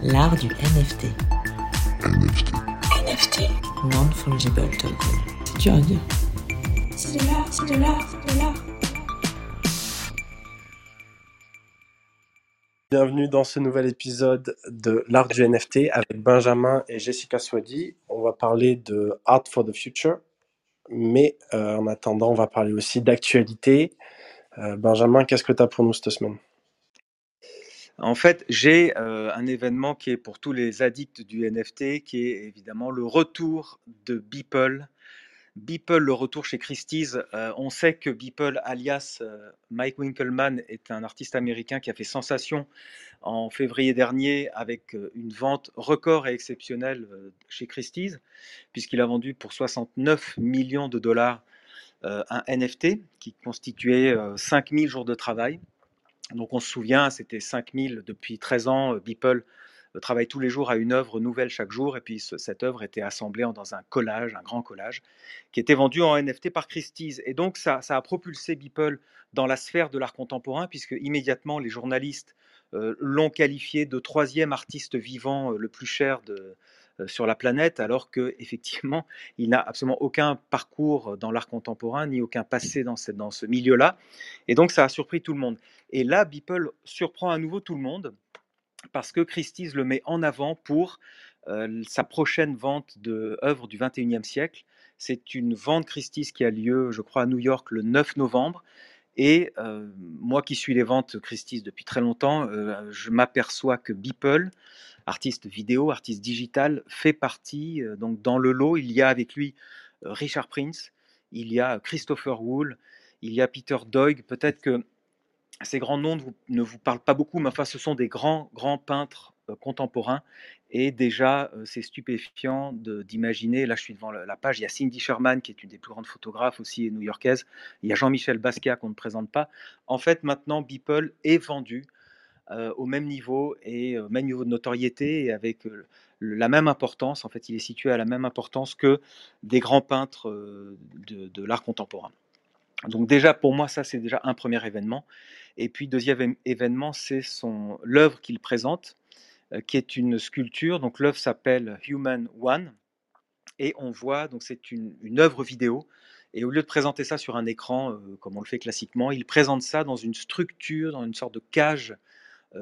L'art du NFT. NFT. NFT. Non-fungible token. C'est dur à dire. C'est de l'art, c'est de l'art, c'est de l'art. Bienvenue dans ce nouvel épisode de l'art du NFT avec Benjamin et Jessica Swadi. On va parler de Art for the Future, mais euh, en attendant, on va parler aussi d'actualité. Euh, Benjamin, qu'est-ce que tu as pour nous cette semaine? En fait, j'ai euh, un événement qui est pour tous les addicts du NFT, qui est évidemment le retour de Beeple. Beeple, le retour chez Christie's. Euh, on sait que Beeple, alias euh, Mike Winkelmann, est un artiste américain qui a fait sensation en février dernier avec une vente record et exceptionnelle chez Christie's, puisqu'il a vendu pour 69 millions de dollars un NFT qui constituait euh, 5000 jours de travail. Donc on se souvient, c'était 5000 depuis 13 ans. euh, Beeple euh, travaille tous les jours à une œuvre nouvelle chaque jour, et puis ce- cette œuvre était assemblée dans un collage, un grand collage, qui était vendu en NFT par Christie's. Et donc ça, a propulsé Beeple dans la sphère de l'art contemporain, puisque immédiatement les journalistes euh, l'ont qualifié de troisième artiste vivant le plus cher de, sur la planète, alors que effectivement il n'a absolument aucun parcours dans l'art contemporain, ni aucun passé dans, ce milieu-là. Et donc ça a surpris tout le monde. Et là, Beeple surprend à nouveau tout le monde parce que Christie's le met en avant pour euh, sa prochaine vente d'œuvres du 21e siècle. C'est une vente Christie's qui a lieu, je crois, à New York le 9 novembre. Et euh, moi qui suis les ventes Christie's depuis très longtemps, euh, je m'aperçois que Beeple, artiste vidéo, artiste digital, fait partie. euh, donc dans le lot, il y a avec lui euh, Richard Prince, il y a Christopher Wool, il y a Peter Doig. Peut-être que ces grands noms ne vous, parlent pas beaucoup, mais enfin, ce sont des grands, grands peintres euh, contemporains. Et déjà, c'est stupéfiant d'imaginer, là je suis devant la, la page, il y a Cindy Sherman, qui est une des plus grandes photographes aussi new-yorkaise, il y a Jean-Michel Basquiat qu'on ne présente pas. En fait, maintenant, Beeple est vendu euh, au même niveau et au même niveau de notoriété et avec euh, la même importance. En fait, il est situé à la même importance que des grands peintres euh, de, l'art contemporain. Donc déjà, pour moi, ça, c'est déjà un premier événement. Et puis, deuxième événement, c'est l'œuvre qu'il présente, qui est une sculpture. Donc, l'œuvre s'appelle Human One. Et on voit, donc c'est une, une œuvre vidéo. Et au lieu de présenter ça sur un écran, comme on le fait classiquement, il présente ça dans une structure, dans une sorte de cage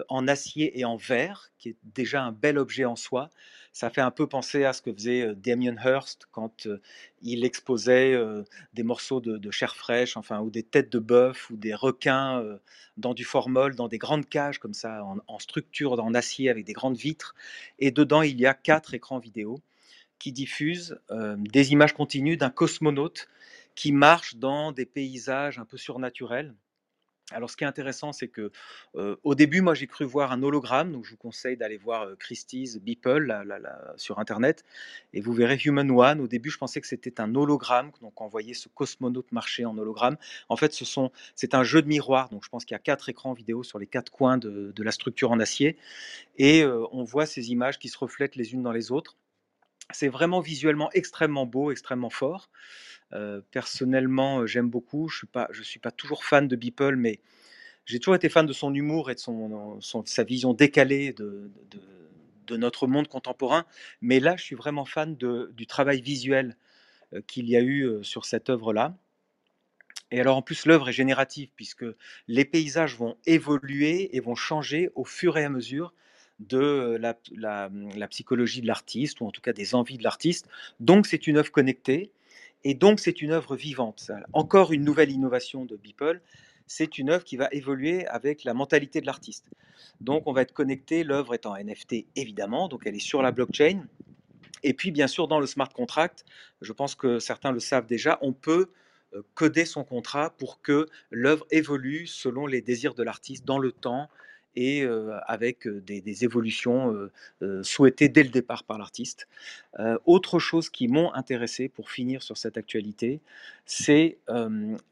en acier et en verre, qui est déjà un bel objet en soi. Ça fait un peu penser à ce que faisait euh, Damien Hirst quand euh, il exposait euh, des morceaux de, chair fraîche, enfin, ou des têtes de bœuf, ou des requins euh, dans du formol, dans des grandes cages comme ça, en, structure, en acier, avec des grandes vitres. Et dedans, il y a quatre écrans vidéo qui diffusent euh, des images continues d'un cosmonaute qui marche dans des paysages un peu surnaturels. Alors, ce qui est intéressant, c'est que au début, moi, j'ai cru voir un hologramme. Donc, je vous conseille d'aller voir Christie's Beeple sur Internet, et vous verrez Human One. Au début, je pensais que c'était un hologramme, donc on voyait ce cosmonaute marcher en hologramme. En fait, ce sont, c'est un jeu de miroir. Donc, je pense qu'il y a quatre écrans vidéo sur les quatre coins de, la structure en acier, et on voit ces images qui se reflètent les unes dans les autres. C'est vraiment visuellement extrêmement beau, extrêmement fort. Euh, personnellement, euh, j'aime beaucoup. Je suis pas, je suis pas toujours fan de Beeple, mais j'ai toujours été fan de son humour et de son, sa vision décalée de, de- notre monde contemporain. Mais là, je suis vraiment fan de- du travail visuel euh, qu'il y a eu sur cette œuvre-là. Et alors en plus, l'œuvre est générative puisque les paysages vont évoluer et vont changer au fur et à mesure de la, la- la psychologie de l'artiste, ou en tout cas des envies de l'artiste. Donc c'est une œuvre connectée, et donc c'est une œuvre vivante. Encore une nouvelle innovation de Beeple, c'est une œuvre qui va évoluer avec la mentalité de l'artiste. Donc on va être connecté, l'œuvre est en NFT évidemment, donc elle est sur la blockchain. Et puis bien sûr dans le smart contract, je pense que certains le savent déjà, on peut euh, coder son contrat pour que l'œuvre évolue selon les désirs de l'artiste dans le temps et avec des, évolutions souhaitées dès le départ par l'artiste. Autre chose qui m'ont intéressé pour finir sur cette actualité, c'est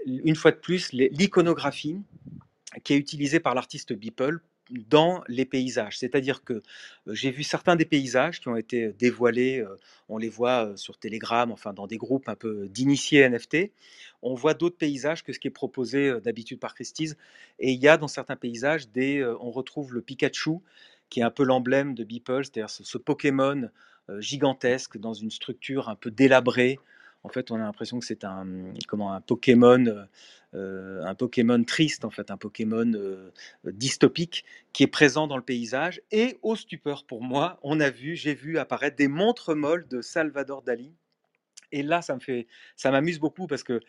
une fois de plus l'iconographie qui est utilisée par l'artiste Beeple dans les paysages. C'est-à-dire que j'ai vu certains des paysages qui ont été dévoilés, on les voit sur Telegram, enfin dans des groupes un peu d'initiés NFT. On voit d'autres paysages que ce qui est proposé d'habitude par Christie's. Et il y a dans certains paysages, des, on retrouve le Pikachu qui est un peu l'emblème de Beeple, c'est-à-dire ce, ce Pokémon gigantesque dans une structure un peu délabrée. En fait, on a l'impression que c'est un, comment, un Pokémon, euh, euh, un Pokémon triste, en fait, un Pokémon euh, dystopique qui est présent dans le paysage. Et au stupeur pour moi, on a vu, j'ai vu apparaître des montres molles de Salvador Dali. Et là, ça me fait, ça m'amuse beaucoup parce que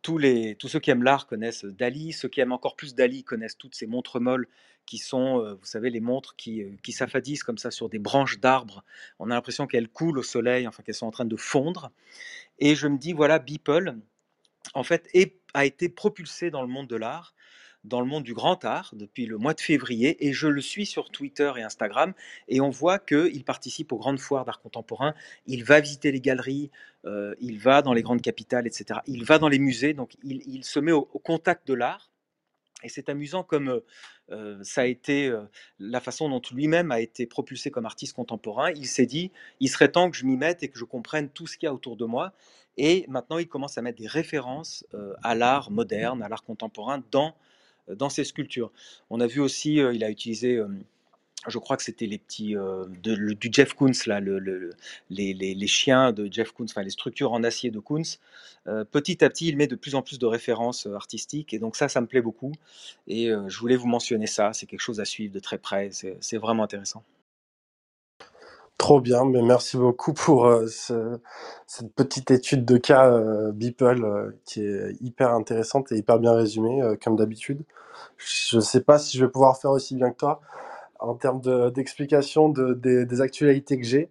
tous les, tous ceux qui aiment l'art connaissent Dali, ceux qui aiment encore plus Dali connaissent toutes ces montres molles qui sont, vous savez, les montres qui, qui s'affadissent comme ça sur des branches d'arbres. On a l'impression qu'elles coulent au soleil, enfin qu'elles sont en train de fondre. Et je me dis, voilà, Beeple, en fait, a été propulsé dans le monde de l'art, dans le monde du grand art depuis le mois de février, et je le suis sur Twitter et Instagram, et on voit qu'il participe aux grandes foires d'art contemporain, il va visiter les galeries, euh, il va dans les grandes capitales, etc. Il va dans les musées, donc il, se met au contact de l'art. Et c'est amusant comme ça a été la façon dont lui-même a été propulsé comme artiste contemporain. Il s'est dit, il serait temps que je m'y mette et que je comprenne tout ce qu'il y a autour de moi. Et maintenant, il commence à mettre des références à l'art moderne, à l'art contemporain dans, dans ses sculptures. On a vu aussi, il a utilisé, je crois que c'était les petits, euh, du Jeff Koons, les, chiens de Jeff Koons, enfin les structures en acier de Koons. Euh, petit à petit, il met de plus en plus de références euh, artistiques. Et donc ça, ça me plaît beaucoup. Et je voulais vous mentionner ça. C'est quelque chose à suivre de très près. C'est vraiment intéressant. Trop bien, mais merci beaucoup pour ce- cette petite étude de cas Beeple qui est hyper intéressante et hyper bien résumée, comme d'habitude. Je ne sais pas si je vais pouvoir faire aussi bien que toi en termes de- d'explication de, des, actualités que j'ai,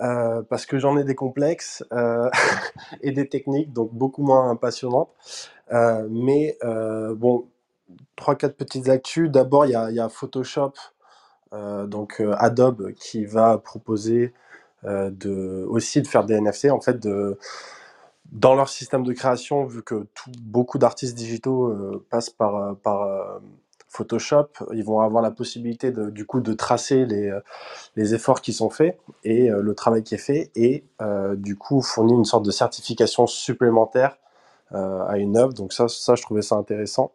euh, parce que j'en ai des complexes euh, et des techniques, donc beaucoup moins passionnantes. Euh, mais bon, trois, quatre petites actus. D'abord, il y y a Photoshop, donc Adobe, qui va proposer de, aussi de faire des NFT, en fait, de, dans leur système de création, vu que tout- beaucoup d'artistes digitaux passent par, Photoshop, ils vont avoir la possibilité de, du coup de tracer les, euh, efforts qui sont faits et euh, le travail qui est fait, et euh, du coup fournir une sorte de certification supplémentaire à une œuvre. Donc ça, ça, je trouvais ça intéressant.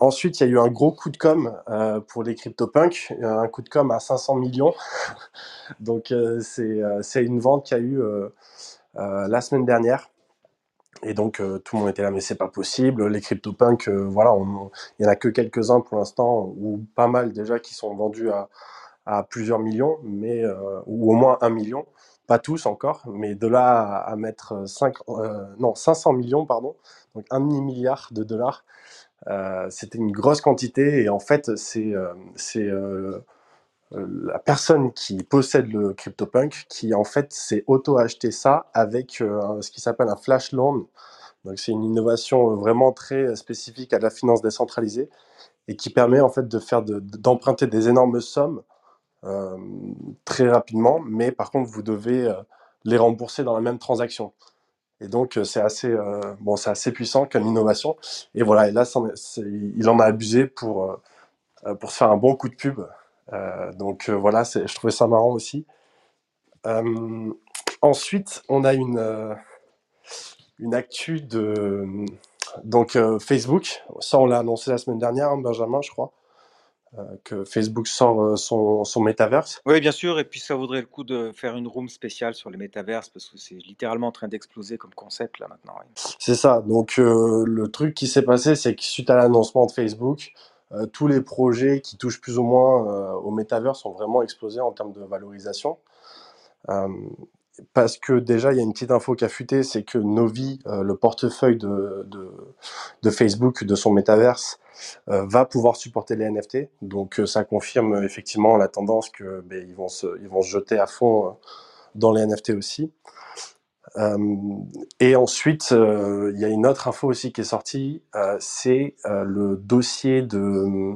Ensuite, il y a eu un gros coup de com pour les CryptoPunks, un coup de com à 500 millions. Donc c'est une vente qui a eu la semaine dernière. Et donc euh, tout le monde était là, mais c'est pas possible. Les CryptoPunks, euh, voilà, il y en a que quelques-uns pour l'instant, ou pas mal déjà, qui sont vendus à, plusieurs millions, mais euh, ou au moins un million. Pas tous encore, mais de là à, mettre 5, euh, non, 500 millions, pardon, donc un demi-milliard de dollars, c'était une grosse quantité. Et en fait, c'est la personne qui possède le CryptoPunk qui en fait s'est auto-acheté ça avec euh, ce qui s'appelle un flash loan. Donc c'est une innovation euh, vraiment très spécifique à la finance décentralisée et qui permet en fait de faire de- d'emprunter des énormes sommes euh, très rapidement, mais par contre vous devez euh, les rembourser dans la même transaction. Et donc euh, c'est assez euh, bon, c'est assez puissant comme innovation. Et voilà, là il en a abusé pour euh, euh, pour se faire un bon coup de pub. Euh, donc euh, voilà, je trouvais ça marrant aussi. Euh, ensuite, on a une, une actu de donc Facebook. Ça, on l'a annoncé la semaine dernière, hein, Benjamin, je crois, que Facebook sort son, son métaverse. Oui, bien sûr. Et puis ça vaudrait le coup de faire une room spéciale sur les métaverses parce que c'est littéralement en train d'exploser comme concept là maintenant. C'est ça. Donc euh, le truc qui s'est passé, c'est que suite à l'annoncement de Facebook, euh, tous les projets qui touchent plus ou moins euh, au métaverse ont vraiment explosé en termes de valorisation. Euh, parce que déjà, il y a une petite info qui a fuité, c'est que Novi, le portefeuille de, de, Facebook, de son métaverse, va pouvoir supporter les NFT. Donc ça confirme effectivement la tendance que ben, ils vont vont se jeter à fond dans les NFT aussi. Euh, et ensuite, euh, il y a une autre info aussi qui est sortie, euh, c'est le dossier de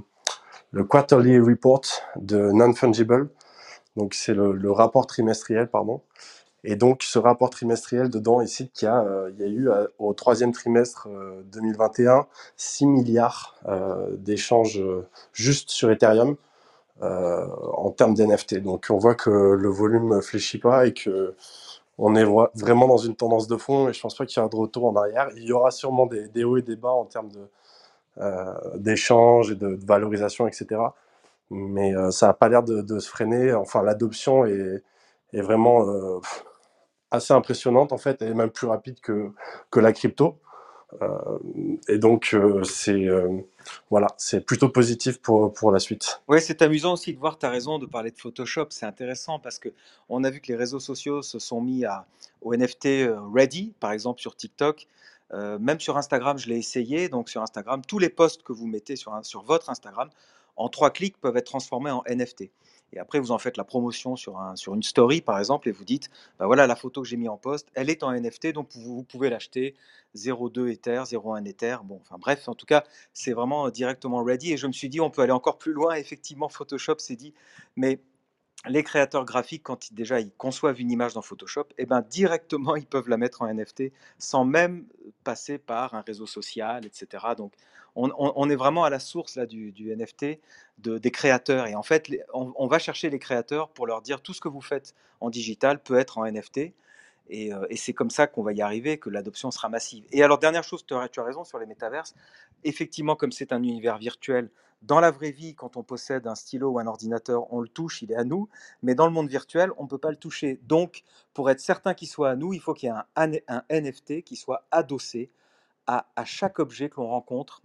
le quarterly report de non-fungible. Donc c'est le, rapport trimestriel, pardon. Et donc ce rapport trimestriel dedans, il cite qu'il y a, eu au troisième trimestre euh, 2021 6 milliards d'échanges juste sur Ethereum en termes d'NFT. Donc on voit que le volume fléchit pas et que on est vra- vraiment dans une tendance de fond et je pense pas qu'il y aura de retour en arrière. Il y aura sûrement des, hauts et des bas en termes euh, d'échanges et de, valorisation, etc. mais euh, ça n'a pas l'air de, se freiner. Enfin, l'adoption est, vraiment euh, assez impressionnante en fait, et même plus rapide que la crypto. Euh, et donc, euh, c'est euh, voilà, c'est plutôt positif pour, pour la suite. Oui, c'est amusant aussi de voir, tu as raison de parler de Photoshop, c'est intéressant parce que on a vu que les réseaux sociaux se sont mis à, au NFT ready, par exemple sur TikTok. Même sur Instagram, je l'ai essayé. Donc sur Instagram, tous les posts que vous mettez sur, sur votre Instagram, en trois clics, peuvent être transformés en NFT. Et après, vous en faites la promotion sur, un, sur une story, par exemple, et vous dites, bah voilà, la photo que j'ai mis en post, elle est en NFT, donc vous, vous pouvez l'acheter 0,2 Ether, 0,1 Ether. Bon, enfin bref, en tout cas, c'est vraiment directement ready. Et je me suis dit, on peut aller encore plus loin. Effectivement, Photoshop s'est dit, mais les créateurs graphiques, quand ils, déjà ils conçoivent une image dans Photoshop, et ben directement ils peuvent la mettre en NFT sans même passer par un réseau social, etc. Donc on, est vraiment à la source là du, NFT de, des créateurs. Et en fait, on va chercher les créateurs pour leur dire tout ce que vous faites en digital peut être en NFT. Et, euh, et c'est comme ça qu'on va y arriver, que l'adoption sera massive. Et alors, dernière chose, tu as, tu raison sur les métaverses. Effectivement, comme c'est un univers virtuel, dans la vraie vie, quand on possède un stylo ou un ordinateur, on le touche, il est à nous. Mais dans le monde virtuel, on ne peut pas le toucher. Donc, pour être certain qu'il soit à nous, il faut qu'il y ait un, NFT qui soit adossé à chaque objet que l'on rencontre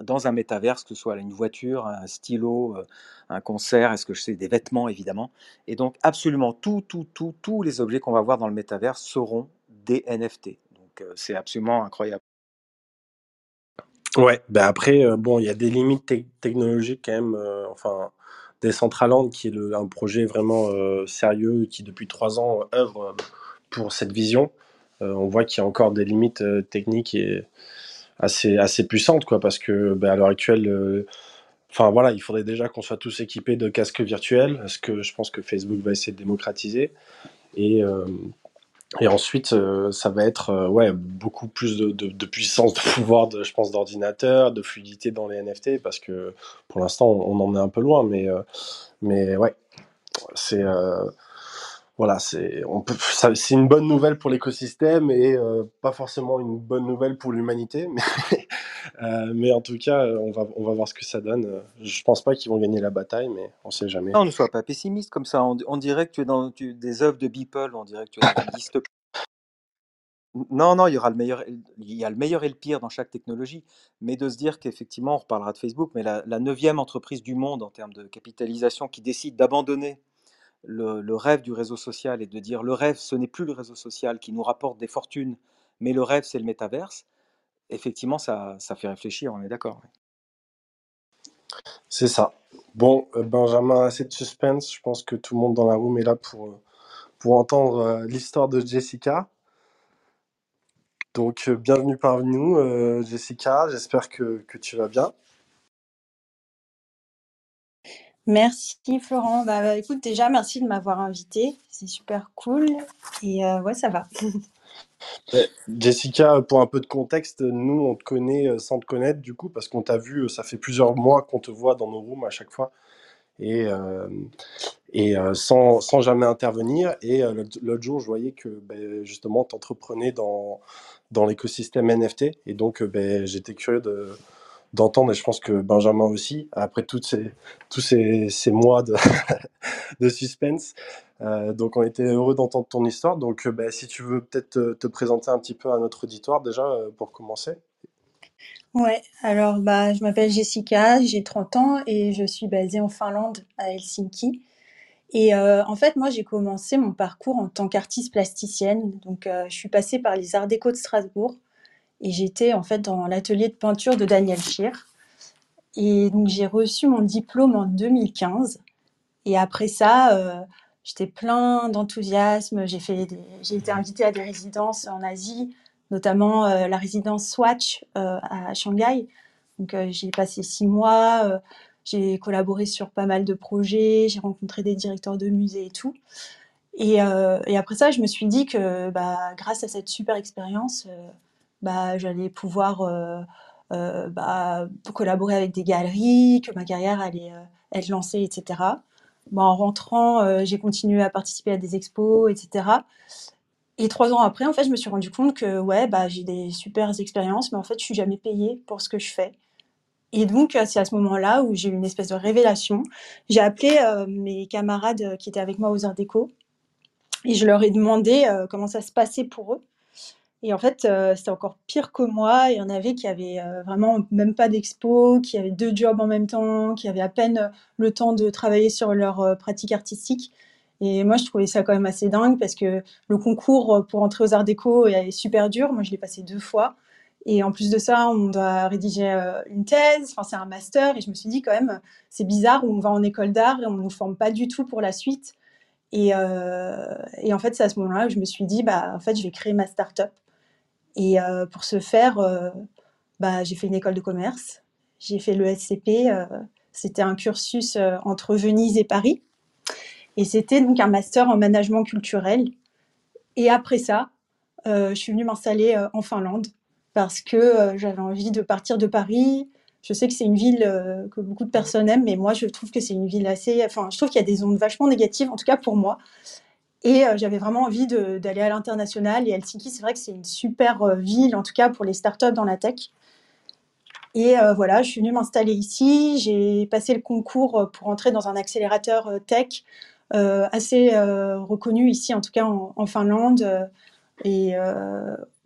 dans un métaverse, que ce soit une voiture, un stylo, euh, un concert, est-ce que je sais, des vêtements évidemment. Et donc absolument tout, tout, tout, tous les objets qu'on va voir dans le métaverse seront des NFT. Donc euh, c'est absolument incroyable. Ouais, ben après, euh, bon, il y a des limites tec- technologiques quand même. euh, enfin, Decentraland, qui est un projet vraiment euh, sérieux, qui depuis trois ans œuvre pour cette vision. On voit qu'il y a encore des limites techniques et assez, assez puissantes, quoi, parce que ben, à l'heure actuelle, euh, enfin voilà, il faudrait déjà qu'on soit tous équipés de casques virtuels, ce que je pense que Facebook va essayer de démocratiser. Et, euh, et ensuite, euh, ça va être ouais, beaucoup plus de, de- puissance, de pouvoir, de, je pense, d'ordinateur, de fluidité dans les NFT, parce que pour l'instant, on, on en est un peu loin, mais, mais ouais, c'est voilà, c'est une bonne nouvelle pour l'écosystème et euh, pas forcément une bonne nouvelle pour l'humanité, mais, euh, mais en tout cas, euh, on va, on va voir ce que ça donne. Je pense pas qu'ils vont gagner la bataille, mais on sait jamais. Non, ne sois pas pessimiste comme ça. On, dirait que tu es dans des œuvres de Beeple, on dirait que tu es dans une. Non, non, il y aura le meilleur, il y a le meilleur et le pire dans chaque technologie, mais de se dire qu'effectivement, on reparlera de Facebook, mais la neuvième entreprise du monde en termes de capitalisation qui décide d'abandonner le, rêve du réseau social et de dire le rêve, ce n'est plus le réseau social qui nous rapporte des fortunes, mais le rêve, c'est le métaverse, effectivement, ça, ça fait réfléchir, on est d'accord. C'est ça. Bon, euh, Benjamin, assez de suspense. Je pense que tout le monde dans la room est là pour, euh, pour entendre euh, l'histoire de Jessica. Donc, bienvenue parmi nous, Jessica. J'espère que tu vas bien. Merci Florent. Bah, écoute, déjà, merci de m'avoir invité. C'est super cool. Et euh, ouais, ça va. Ouais. Jessica, pour un peu de contexte, nous, on te connaît euh, sans te connaître, du coup, parce qu'on t'a vu, euh, ça fait plusieurs mois qu'on te voit dans nos rooms à chaque fois, et, euh, et sans, sans jamais intervenir. Et l'autre jour, je voyais que ben, justement, tu entreprenais dans, dans l'écosystème NFT, et donc ben, j'étais curieux de, d'entendre, et je pense que Benjamin aussi, après ces, tous ces, mois de, de suspense. Euh, donc on était heureux d'entendre ton histoire. Donc euh, ben, si tu veux peut-être te, te présenter un petit peu à notre auditoire déjà euh, pour commencer. Ouais, alors bah, je m'appelle Jessica, j'ai 30 ans et je suis basée en Finlande, à Helsinki. Et en fait, moi, j'ai commencé mon parcours en tant qu'artiste plasticienne. Donc, je suis passée par les Arts Déco de Strasbourg et j'étais en fait dans l'atelier de peinture de Daniel Scheer. Et donc, j'ai reçu mon diplôme en 2015. Et après ça, euh, j'étais plein d'enthousiasme. J'ai j'ai été invitée à des résidences en Asie, notamment euh, la résidence Swatch euh, à Shanghai. Donc euh, j'y ai passé six mois. j'ai collaboré sur pas mal de projets. J'ai rencontré des directeurs de musées et tout. Et, après ça, je me suis dit que bah, grâce à cette super expérience, bah, j'allais pouvoir euh, euh, bah, collaborer avec des galeries, que ma carrière allait euh, être lancée, etc. Bah, en rentrant, j'ai continué à participer à des expos, etc. Et trois ans après, en fait, je me suis rendu compte que ouais, bah, j'ai des super expériences, mais en fait, je suis jamais payée pour ce que je fais. Et donc, c'est à ce moment-là où j'ai eu une espèce de révélation. J'ai appelé mes camarades qui étaient avec moi aux Arts Déco et je leur ai demandé comment ça se passait pour eux. Et en fait, c'était encore pire que moi. Il y en avait qui avaient vraiment même pas d'expo, qui avaient deux jobs en même temps, qui avaient à peine le temps de travailler sur leur pratique artistique. Et moi, je trouvais ça quand même assez dingue parce que le concours pour entrer aux Arts Déco est super dur. Moi, je l'ai passé deux fois. Et en plus de ça, on doit rédiger euh, une thèse, enfin c'est un master, et je me suis dit quand même, c'est bizarre, on va en école d'art et on ne nous forme pas du tout pour la suite. Et, euh, et en fait, c'est à ce moment-là que je me suis dit, bah, en fait, je vais créer ma start-up. Et euh, pour ce faire, bah, j'ai fait une école de commerce, j'ai fait le SCP, c'était un cursus entre Venise et Paris. Et c'était donc un master en management culturel. Et après ça, je suis venue m'installer en Finlande parce que euh, j'avais envie de partir de Paris. Je sais que c'est une ville euh, que beaucoup de personnes aiment, mais moi, je trouve que c'est une ville assez. Enfin, je trouve qu'il y a des ondes vachement négatives, en tout cas pour moi. Et euh, j'avais vraiment envie d'aller à l'international. Et Helsinki, c'est vrai que c'est une super ville, en tout cas pour les startups dans la tech. Et voilà, je suis venue m'installer ici. J'ai passé le concours pour entrer dans un accélérateur tech assez reconnu ici, en tout cas en, Finlande. et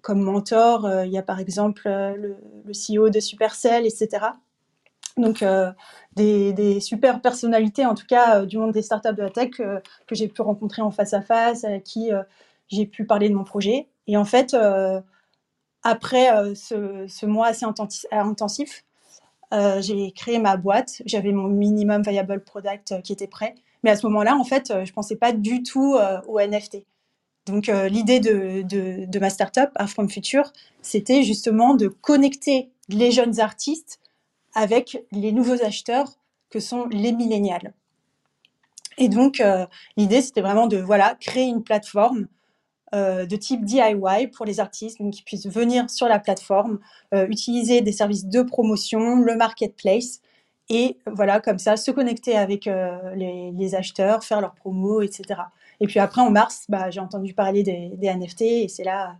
comme mentor, euh, il y a par exemple euh, le, CEO de Supercell, etc. Donc, euh, des, super personnalités, en tout cas du monde des startups de la tech, que j'ai pu rencontrer en face à face, avec qui j'ai pu parler de mon projet. Et en fait, après ce, mois assez intensif, j'ai créé ma boîte. J'avais mon minimum viable product qui était prêt. Mais à ce moment-là, en fait, je ne pensais pas du tout au NFT. Donc euh, l'idée de, de, ma startup, Art Future, c'était justement de connecter les jeunes artistes avec les nouveaux acheteurs que sont les millénials. Et donc euh, l'idée, c'était vraiment de voilà créer une plateforme euh, de type DIY pour les artistes, donc qui puissent venir sur la plateforme, utiliser des services de promotion, le marketplace, et voilà comme ça se connecter avec les, les acheteurs, faire leurs promos, etc. Et puis après, en mars, bah, j'ai entendu parler des, NFT et c'est là,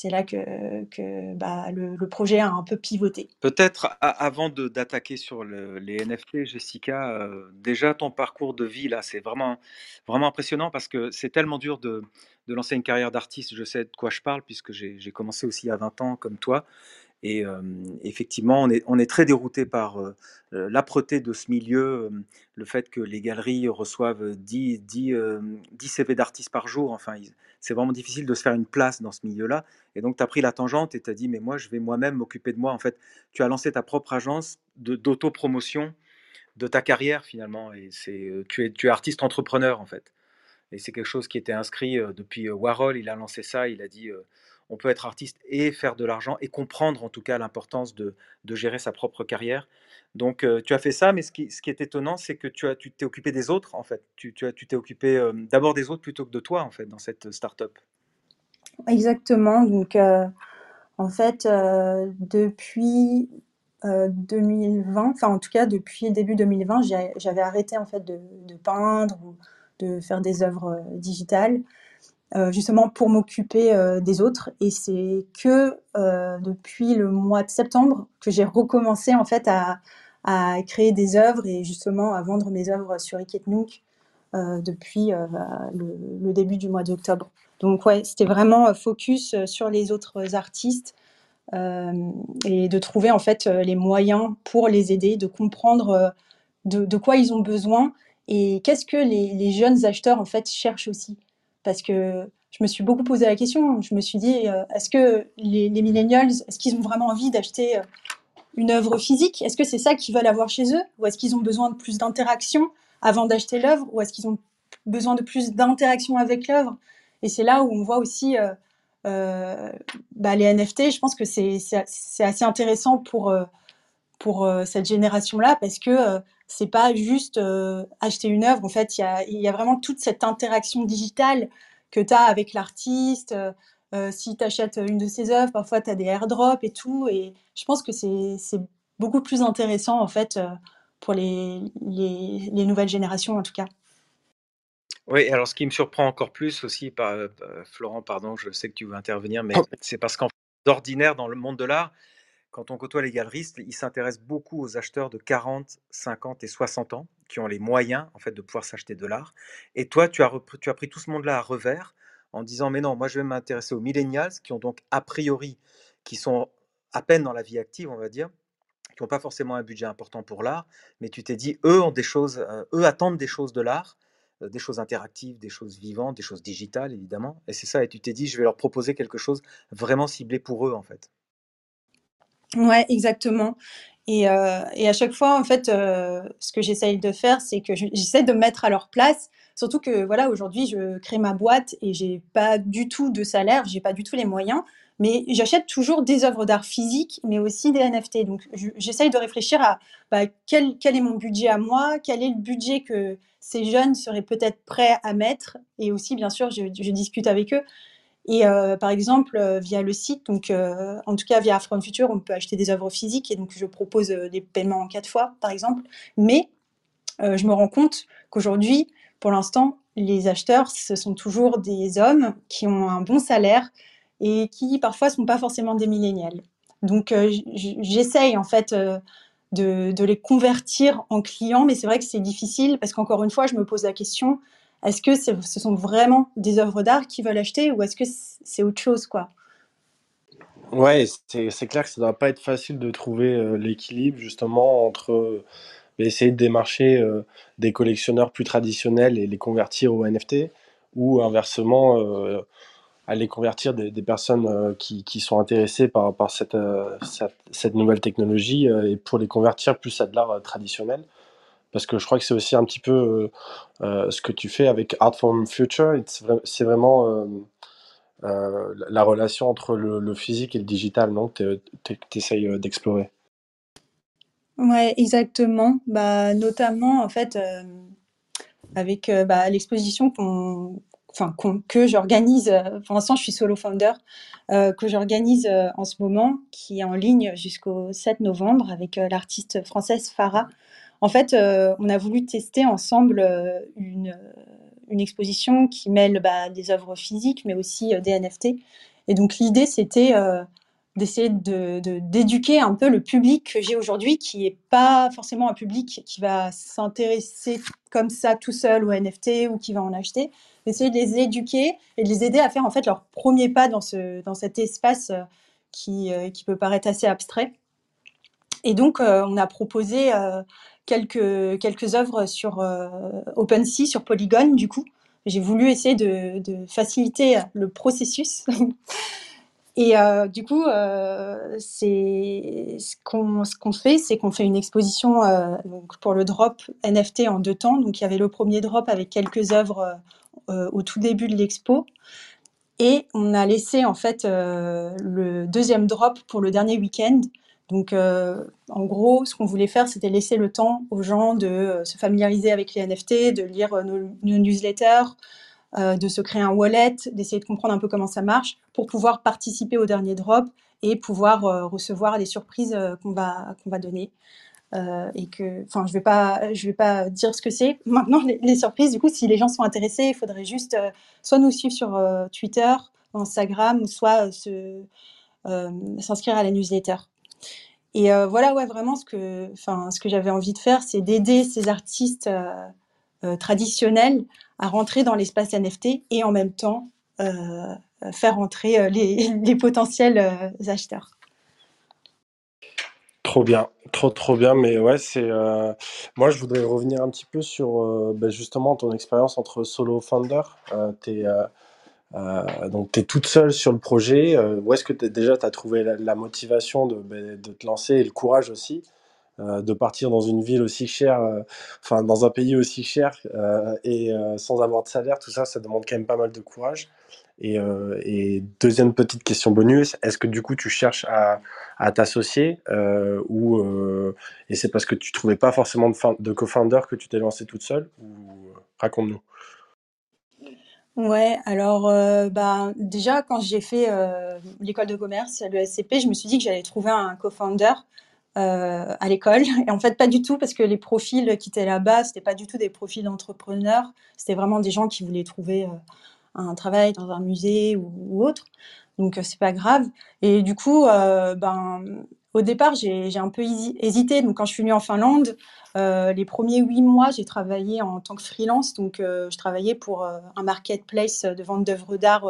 c'est là que, que bah, le, projet a un peu pivoté. Peut-être avant d'attaquer sur les NFT, Jessica, euh, déjà ton parcours de vie là, c'est vraiment, vraiment impressionnant parce que c'est tellement dur de, de lancer une carrière d'artiste. Je sais de quoi je parle puisque j'ai commencé aussi à 20 ans comme toi. Et effectivement, on est, très dérouté par l'âpreté de ce milieu, le fait que les galeries reçoivent 10, 10, 10 CV d'artistes par jour. Enfin, c'est vraiment difficile de se faire une place dans ce milieu-là. Et donc, tu as pris la tangente et tu as dit, mais moi, je vais moi-même m'occuper de moi. En fait, tu as lancé ta propre agence d'autopromotion de, ta carrière, finalement. Et c'est, tu, es, tu es artiste entrepreneur, en fait. Et c'est quelque chose qui était inscrit depuis Warhol. Il a lancé ça. Il a dit on peut être artiste et faire de l'argent et comprendre en tout cas l'importance de, gérer sa propre carrière. Donc euh, tu as fait ça, mais ce qui, ce qui est étonnant, c'est que tu as, tu t'es occupé des autres en fait. Tu, as, tu t'es occupé euh, d'abord des autres plutôt que de toi en fait dans cette start-up. Exactement. Donc euh, en fait, depuis 2020, enfin en tout cas depuis début 2020, j'avais arrêté en fait de, de, peindre ou de faire des œuvres digitales. Euh, justement pour m'occuper euh, des autres. Et c'est que euh, depuis le mois de septembre que j'ai recommencé en fait à, à, créer des œuvres et justement à vendre mes œuvres sur Iketnook depuis le, début du mois d'octobre. Donc ouais, c'était vraiment focus sur les autres artistes et de trouver en fait les moyens pour les aider, de comprendre de, de quoi ils ont besoin et qu'est-ce que les, les, jeunes acheteurs en fait cherchent aussi parce que je me suis beaucoup posé la question. Je me suis dit, euh, est-ce que les, les millennials, est-ce qu'ils ont vraiment envie d'acheter euh, une œuvre physique? Est-ce que c'est ça qu'ils veulent avoir chez eux? Ou est-ce qu'ils ont besoin de plus d'interaction avant d'acheter l'œuvre? Ou est-ce qu'ils ont besoin de plus d'interaction avec l'œuvre? Et c'est là où on voit aussi euh, bah, les NFT. Je pense que c'est assez intéressant pour, pour cette génération-là parce que c'est pas juste euh, acheter une œuvre. En fait, il y a, y a, vraiment toute cette interaction digitale que tu as avec l'artiste. Euh, euh, si tu achètes une de ses œuvres, parfois tu as des airdrops et tout. Et je pense que c'est beaucoup plus intéressant, en fait, pour les, les, les, nouvelles générations, en tout cas. Oui, alors ce qui me surprend encore plus aussi, par, Florent, pardon, je sais que tu veux intervenir, mais c'est parce qu'en d'ordinaire, dans le monde de l'art, quand on côtoie les galeristes, ils s'intéressent beaucoup aux acheteurs de 40, 50 et 60 ans qui ont les moyens en fait de pouvoir s'acheter de l'art. Et toi, tu as, tu as pris tout ce monde-là à revers en disant mais non, moi je vais m'intéresser aux millennials qui ont donc a priori, qui sont à peine dans la vie active, on va dire, qui n'ont pas forcément un budget important pour l'art, mais tu t'es dit eux ont des choses, euh, eux attendent des choses de l'art, euh, des choses interactives, des choses vivantes, des choses digitales évidemment. Et c'est ça. Et tu t'es dit je vais leur proposer quelque chose vraiment ciblé pour eux en fait. Ouais, exactement. Et, euh, et à chaque fois, en fait, euh, ce que j'essaye de faire, c'est que je- j'essaie de me mettre à leur place. Surtout que, voilà, aujourd'hui, je crée ma boîte et j'ai pas du tout de salaire, j'ai pas du tout les moyens, mais j'achète toujours des œuvres d'art physiques, mais aussi des NFT. Donc, je- j'essaye de réfléchir à bah, quel, quel est mon budget à moi, quel est le budget que ces jeunes seraient peut-être prêts à mettre, et aussi, bien sûr, je discute avec eux. Et euh, par exemple, euh, via le site, donc euh, en tout cas via From Future, on peut acheter des œuvres physiques et donc je propose des paiements en quatre fois, par exemple. Mais je me rends compte qu'aujourd'hui, pour l'instant, les acheteurs, ce sont toujours des hommes qui ont un bon salaire et qui parfois sont pas forcément des millénials. Donc j'essaye en fait de les convertir en clients, mais c'est vrai que c'est difficile parce qu'encore une fois, je me pose la question est-ce que ce sont vraiment des œuvres d'art qu'ils veulent acheter ou est-ce que c'est autre chose quoi? Ouais, c'est clair que ça doit pas être facile de trouver euh, l'équilibre justement entre euh, essayer de démarcher euh, des collectionneurs plus traditionnels et les convertir au NFT ou inversement aller convertir des, personnes qui, qui sont intéressées par, par cette, cette, nouvelle technologie et pour les convertir plus à de l'art traditionnel. Parce que je crois que c'est aussi un petit peu euh, euh, ce que tu fais avec Art from Future. C'est vra- c'est vraiment euh, la la relation entre le, physique et le digital, non? Que tu essayes d'explorer. Ouais, exactement. Bah, notamment, en fait, avec bah, l'exposition qu'on, que j'organise, pour l'instant, je suis solo founder, que j'organise en ce moment, qui est en ligne jusqu'au 7 novembre avec l'artiste française Farah. En fait, euh, on a voulu tester ensemble euh, une, une exposition qui mêle bah, des œuvres physiques, mais aussi euh, des NFT. Et donc, l'idée, c'était euh, d'essayer de, de- d'éduquer un peu le public que j'ai aujourd'hui, qui n'est pas forcément un public qui va s'intéresser comme ça tout seul aux NFT ou qui va en acheter, d'essayer de les éduquer et de les aider à faire en fait leur premier pas dans, ce, dans cet espace euh, qui, euh, qui peut paraître assez abstrait. Et donc, euh, on a proposé euh, quelques, quelques œuvres sur euh, OpenSea, sur Polygon, du coup. J'ai voulu essayer de, faciliter le processus. Et euh, du coup, euh, ce qu'on ce qu'on fait, c'est qu'on fait une exposition euh, pour le drop NFT en deux temps. Donc il y avait le premier drop avec quelques œuvres au tout début de l'expo, et on a laissé en fait le deuxième drop pour le dernier week-end. Donc euh, en gros, ce qu'on voulait faire, c'était laisser le temps aux gens de euh, se familiariser avec les NFT, de lire euh, nos, newsletters, de se créer un wallet, d'essayer de comprendre un peu comment ça marche pour pouvoir participer au dernier drop et pouvoir recevoir les surprises qu'on va, donner. Et je vais pas, je vais pas dire ce que c'est. Maintenant, les, surprises, du coup, si les gens sont intéressés, il faudrait juste soit nous suivre sur Twitter, Instagram, soit s'inscrire à la newsletter. Et euh, voilà, ouais, vraiment, ce que, ce que j'avais envie de faire, c'est d'aider ces artistes euh, euh, traditionnels à rentrer dans l'espace NFT et en même temps faire entrer les, potentiels acheteurs. Trop bien, trop trop bien, mais ouais, c'est moi je voudrais revenir un petit peu sur ben, justement ton expérience entre solo founder. T'es euh, donc t'es toute seule sur le projet. Euh, où est-ce que déjà tu as trouvé la, motivation de, ben, de te lancer et le courage aussi euh, de partir dans une ville aussi chère, euh, enfin dans un pays aussi cher et sans avoir de salaire, tout ça, ça demande quand même pas mal de courage. Et, deuxième petite question bonus, est-ce que du coup tu cherches à, t'associer ou et c'est parce que tu trouvais pas forcément de co-founder que tu t'es lancé toute seule ou raconte-nous. Ouais, alors euh, bah, déjà quand j'ai fait euh, l'école de commerce, le SCP, je me suis dit que j'allais trouver un co-founder euh, à l'école. Et en fait, pas du tout, parce que les profils qui étaient là-bas, c'était pas du tout des profils d'entrepreneurs, c'était vraiment des gens qui voulaient trouver un travail dans un musée ou, ou autre. Donc c'est pas grave. Et du coup, ben au départ, j'ai un peu hésité. Donc, quand je suis venue en Finlande, euh, les premiers huit mois, j'ai travaillé en tant que freelance. Donc, euh, je travaillais pour euh, un marketplace de vente d'œuvres d'art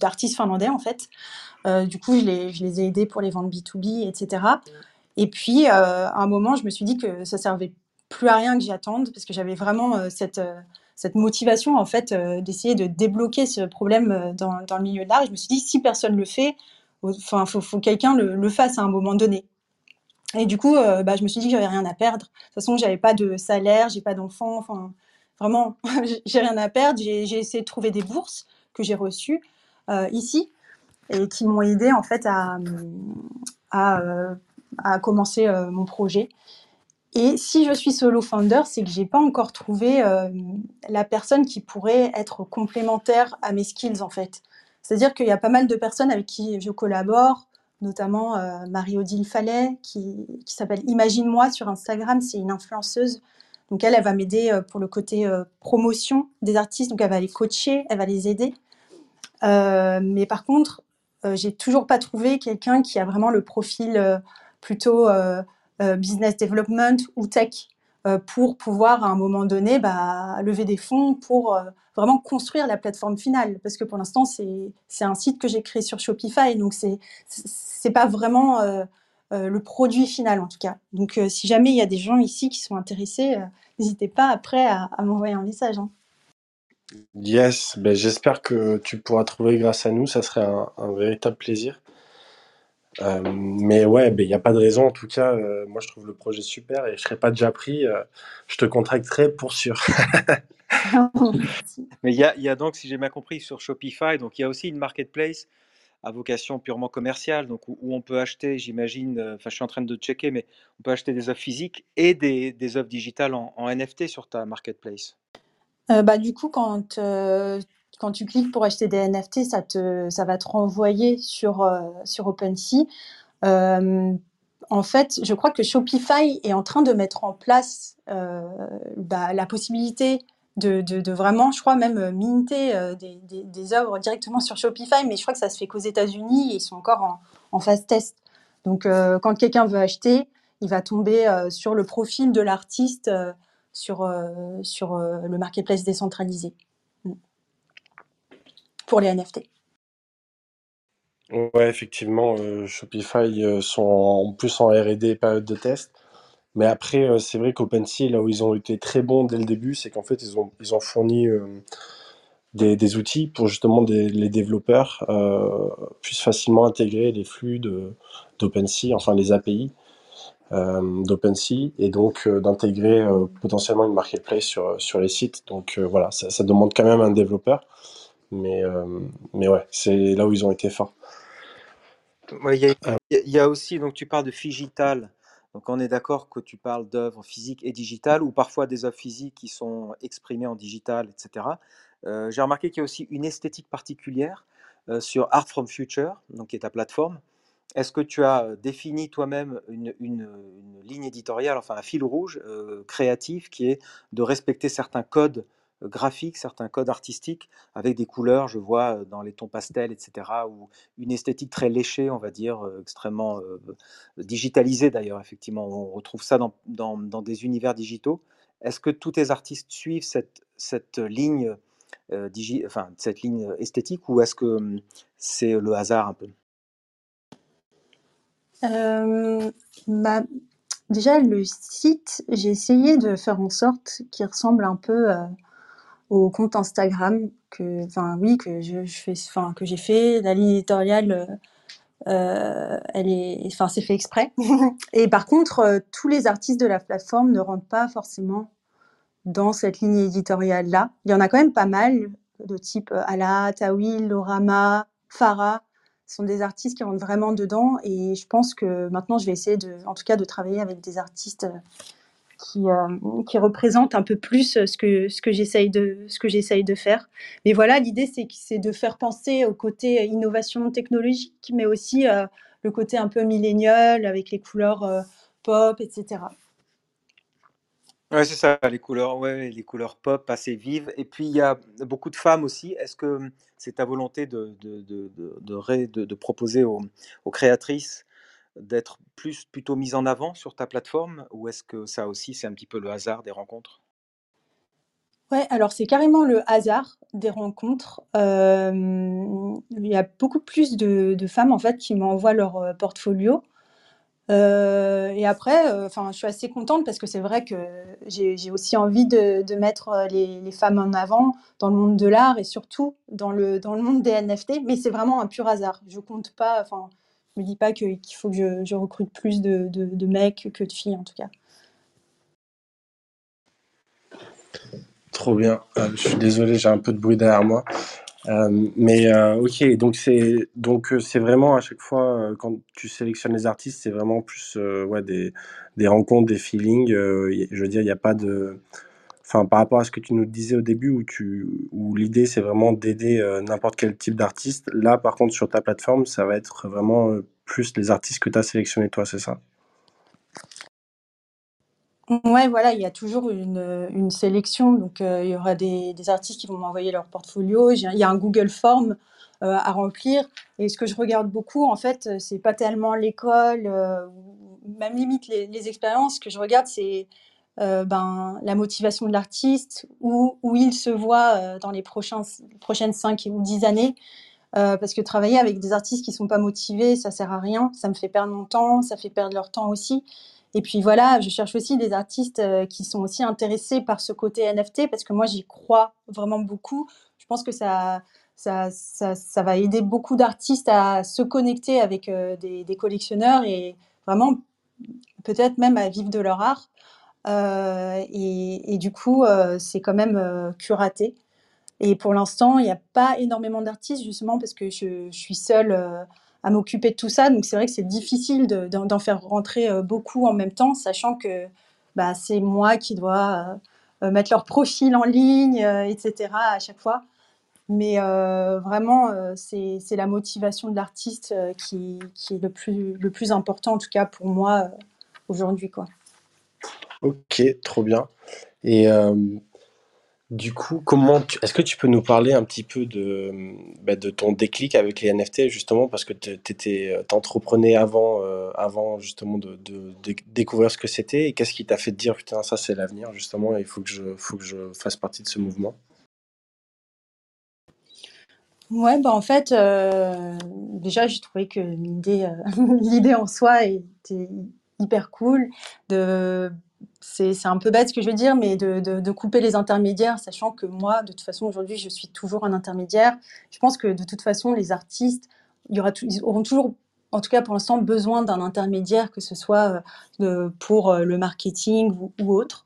d'artistes finlandais, en fait. du coup, je les, ai aidés pour les ventes B2B, etc. Et puis, à un moment, je me suis dit que ça servait plus à rien que j'y attende parce que j'avais vraiment cette motivation en fait d'essayer de débloquer ce problème dans, dans le milieu de l'art. Je me suis dit si personne le fait, Enfin, faut, que quelqu'un le, fasse à un moment donné. Et du coup, euh, bah, je me suis dit que j'avais rien à perdre. De toute façon, j'avais pas de salaire, j'ai pas d'enfant. Enfin, vraiment, j'ai rien à perdre. J'ai essayé de trouver des bourses que j'ai reçues euh, ici et qui m'ont aidé en fait à, euh, commencer mon projet. Et si je suis solo founder, c'est que j'ai pas encore trouvé la personne qui pourrait être complémentaire à mes skills en fait. C'est-à-dire qu'il y a pas mal de personnes avec qui je collabore, notamment euh, Marie-Odile Fallet, qui, s'appelle Imagine-moi sur Instagram, c'est une influenceuse. Donc elle, elle va m'aider euh, pour le côté euh, promotion des artistes, donc elle va les coacher, elle va les aider. mais par contre, j'ai toujours pas trouvé quelqu'un qui a vraiment le profil plutôt business development ou tech. Euh, pour pouvoir à un moment donné bah, lever des fonds pour euh, vraiment construire la plateforme finale. Parce que pour l'instant, c'est un site que j'ai créé sur Shopify, donc c'est n'est pas vraiment euh, le produit final en tout cas. Donc si jamais il y a des gens ici qui sont intéressés, n'hésitez pas après à, m'envoyer un message. Hein. Yes, ben, j'espère que tu pourras trouver grâce à nous, ça serait un véritable plaisir. Euh, mais ouais, ben, il n'y a pas de raison. En tout cas, euh, moi, je trouve le projet super et je serais pas déjà pris. Euh, je te contracterai pour sûr. Mais il y a, y a donc, si j'ai bien compris, sur Shopify, donc il y a aussi une marketplace à vocation purement commerciale, donc où, on peut acheter, j'imagine, enfin je suis en train de checker, mais on peut acheter des œuvres physiques et des, des œuvres digitales en, en, NFT sur ta marketplace. bah, du coup, quand quand tu cliques pour acheter des NFT, ça, te, ça va te renvoyer sur, euh, sur OpenSea. Euh, en fait, je crois que Shopify est en train de mettre en place euh, bah, la possibilité de, de, vraiment, je crois même minter des, des, œuvres directement sur Shopify, mais je crois que ça se fait qu'aux États-Unis et ils sont encore en, en phase test. Donc, quand quelqu'un veut acheter, il va tomber sur le profil de l'artiste sur, sur le marketplace décentralisé pour les NFT. Ouais, effectivement, euh, Shopify euh, sont en plus en R&D période de test. Mais après, euh, c'est vrai qu'OpenSea, là où ils ont été très bons dès le début, c'est qu'en fait, ils ont, ils ont fourni des, outils pour justement les développeurs puissent facilement intégrer les flux d'OpenSea, enfin les API d'OpenSea, et donc d'intégrer potentiellement une marketplace sur, sur les sites. Donc voilà, ça, ça demande quand même un développeur. Mais, euh, mais ouais, c'est là où ils ont été forts. Euh. Il y, a aussi, donc tu parles de digital. Donc on est d'accord que tu parles d'œuvres physiques et digitales, ou parfois des œuvres physiques qui sont exprimées en digital, etc. Euh, j'ai remarqué qu'il y a aussi une esthétique particulière sur Art from Future, donc qui est ta plateforme. Est-ce que tu as défini toi-même une, une, ligne éditoriale, enfin un fil rouge créatif qui est de respecter certains codes graphiques, certains codes artistiques, avec des couleurs, je vois, dans les tons pastels, etc., ou une esthétique très léchée, on va dire, extrêmement digitalisée d'ailleurs, effectivement. On retrouve ça dans, des univers digitaux. Est-ce que tous tes artistes suivent cette, ligne, digi, enfin, cette ligne esthétique, ou est-ce que mmh, c'est le hasard un peu? Bah, déjà, le site, j'ai essayé de faire en sorte qu'il ressemble un peu au compte Instagram que, enfin oui, que je, fais, enfin que j'ai fait. La ligne éditoriale, euh, elle est, enfin c'est fait exprès. Et par contre, euh, tous les artistes de la plateforme ne rentrent pas forcément dans cette ligne éditoriale là. Il y en a quand même pas mal de type euh, Ala, Tawil, Lorama, Farah. Ce sont des artistes qui rentrent vraiment dedans et je pense que maintenant je vais essayer de, en tout cas, de travailler avec des artistes qui, euh, qui représente un peu plus euh, ce que, ce que j'essaye de, de faire. Mais voilà, l'idée, c'est, de faire penser au côté innovation technologique, mais aussi euh, le côté un peu millénial avec les couleurs pop, etc. Ouais, c'est ça, les couleurs, ouais, les couleurs pop assez vives. Et puis, il y a beaucoup de femmes aussi. Est-ce que c'est ta volonté de, de, de, de, de proposer aux, aux créatrices d'être plus plutôt mise en avant sur ta plateforme ou est-ce que ça aussi c'est un petit peu le hasard des rencontres? Ouais, alors c'est carrément le hasard des rencontres. il y a beaucoup plus de femmes, en fait, qui m'envoient leur, portfolio. et après, enfin, je suis assez contente parce que c'est vrai que j'ai aussi envie de de mettre, les les femmes en avant dans le monde de l'art et surtout dans le dans le monde des NFT, mais c'est vraiment un pur hasard. Je compte pas, enfin, me dis pas qu'il faut que je recrute plus de mecs que de filles, en tout cas. Trop bien. Euh, je suis désolé, j'ai un peu de bruit derrière moi. Euh, mais euh, ok, donc c'est donc c'est vraiment à chaque fois quand tu sélectionnes les artistes, c'est vraiment plus des, des rencontres, des feelings. je veux dire, il n'y a pas de, par rapport à ce que tu nous disais au début où l'idée c'est vraiment d'aider n'importe quel type d'artiste. Là, par contre, sur ta plateforme, ça va être vraiment plus les artistes que tu as sélectionnés toi, c'est ça? Ouais, voilà, il y a toujours une, sélection. Donc, euh, il y aura des, artistes qui vont m'envoyer leur portfolio. il y a un Google Form euh, à remplir. Et ce que je regarde beaucoup, en fait, euh, c'est pas tellement l'école, même limite les, les expériences. Ce que je regarde, c'est ben, la motivation de l'artiste, où, où il se voit dans les prochains, prochaines 5 ou 10 années. parce que travailler avec des artistes qui sont pas motivés, ça sert à rien. Ça me fait perdre mon temps, ça fait perdre leur temps aussi. Et puis voilà, je cherche aussi des artistes euh, qui sont aussi intéressés par ce côté NFT parce que moi j'y crois vraiment beaucoup. Je pense que ça, ça, ça, va aider beaucoup d'artistes à se connecter avec euh, des, collectionneurs et vraiment peut-être même à vivre de leur art. Euh, et, du coup, euh, c'est quand même euh, curaté. Et pour l'instant, il n'y a pas énormément d'artistes justement parce que je, suis seule à m'occuper de tout ça. Donc c'est vrai que c'est difficile d'en faire rentrer euh, beaucoup en même temps, sachant que bah, c'est moi qui dois euh, euh, mettre leur profil en ligne, etc. à chaque fois. Mais vraiment, c'est la motivation de l'artiste qui, est le plus, le plus important, en tout cas pour moi, aujourd'hui. Ok, trop bien. Et du coup, comment est-ce que tu peux nous parler un petit peu de, bah, de ton déclic avec les NFT justement parce que tu étais t'entreprenais avant euh, avant justement de, découvrir ce que c'était et qu'est-ce qui t'a fait te dire putain ça c'est l'avenir justement il faut que je faut que je fasse partie de ce mouvement? Ouais, bah en fait, euh, déjà j'ai trouvé que l'idée euh, l'idée en soi était hyper cool c'est un peu bête ce que je veux dire, mais de, couper les intermédiaires, sachant que moi, de toute façon, aujourd'hui, je suis toujours un intermédiaire. Je pense que de toute façon, les artistes, y aura ils auront toujours, en tout cas pour l'instant, besoin d'un intermédiaire, que ce soit euh, pour euh, le marketing ou, autre.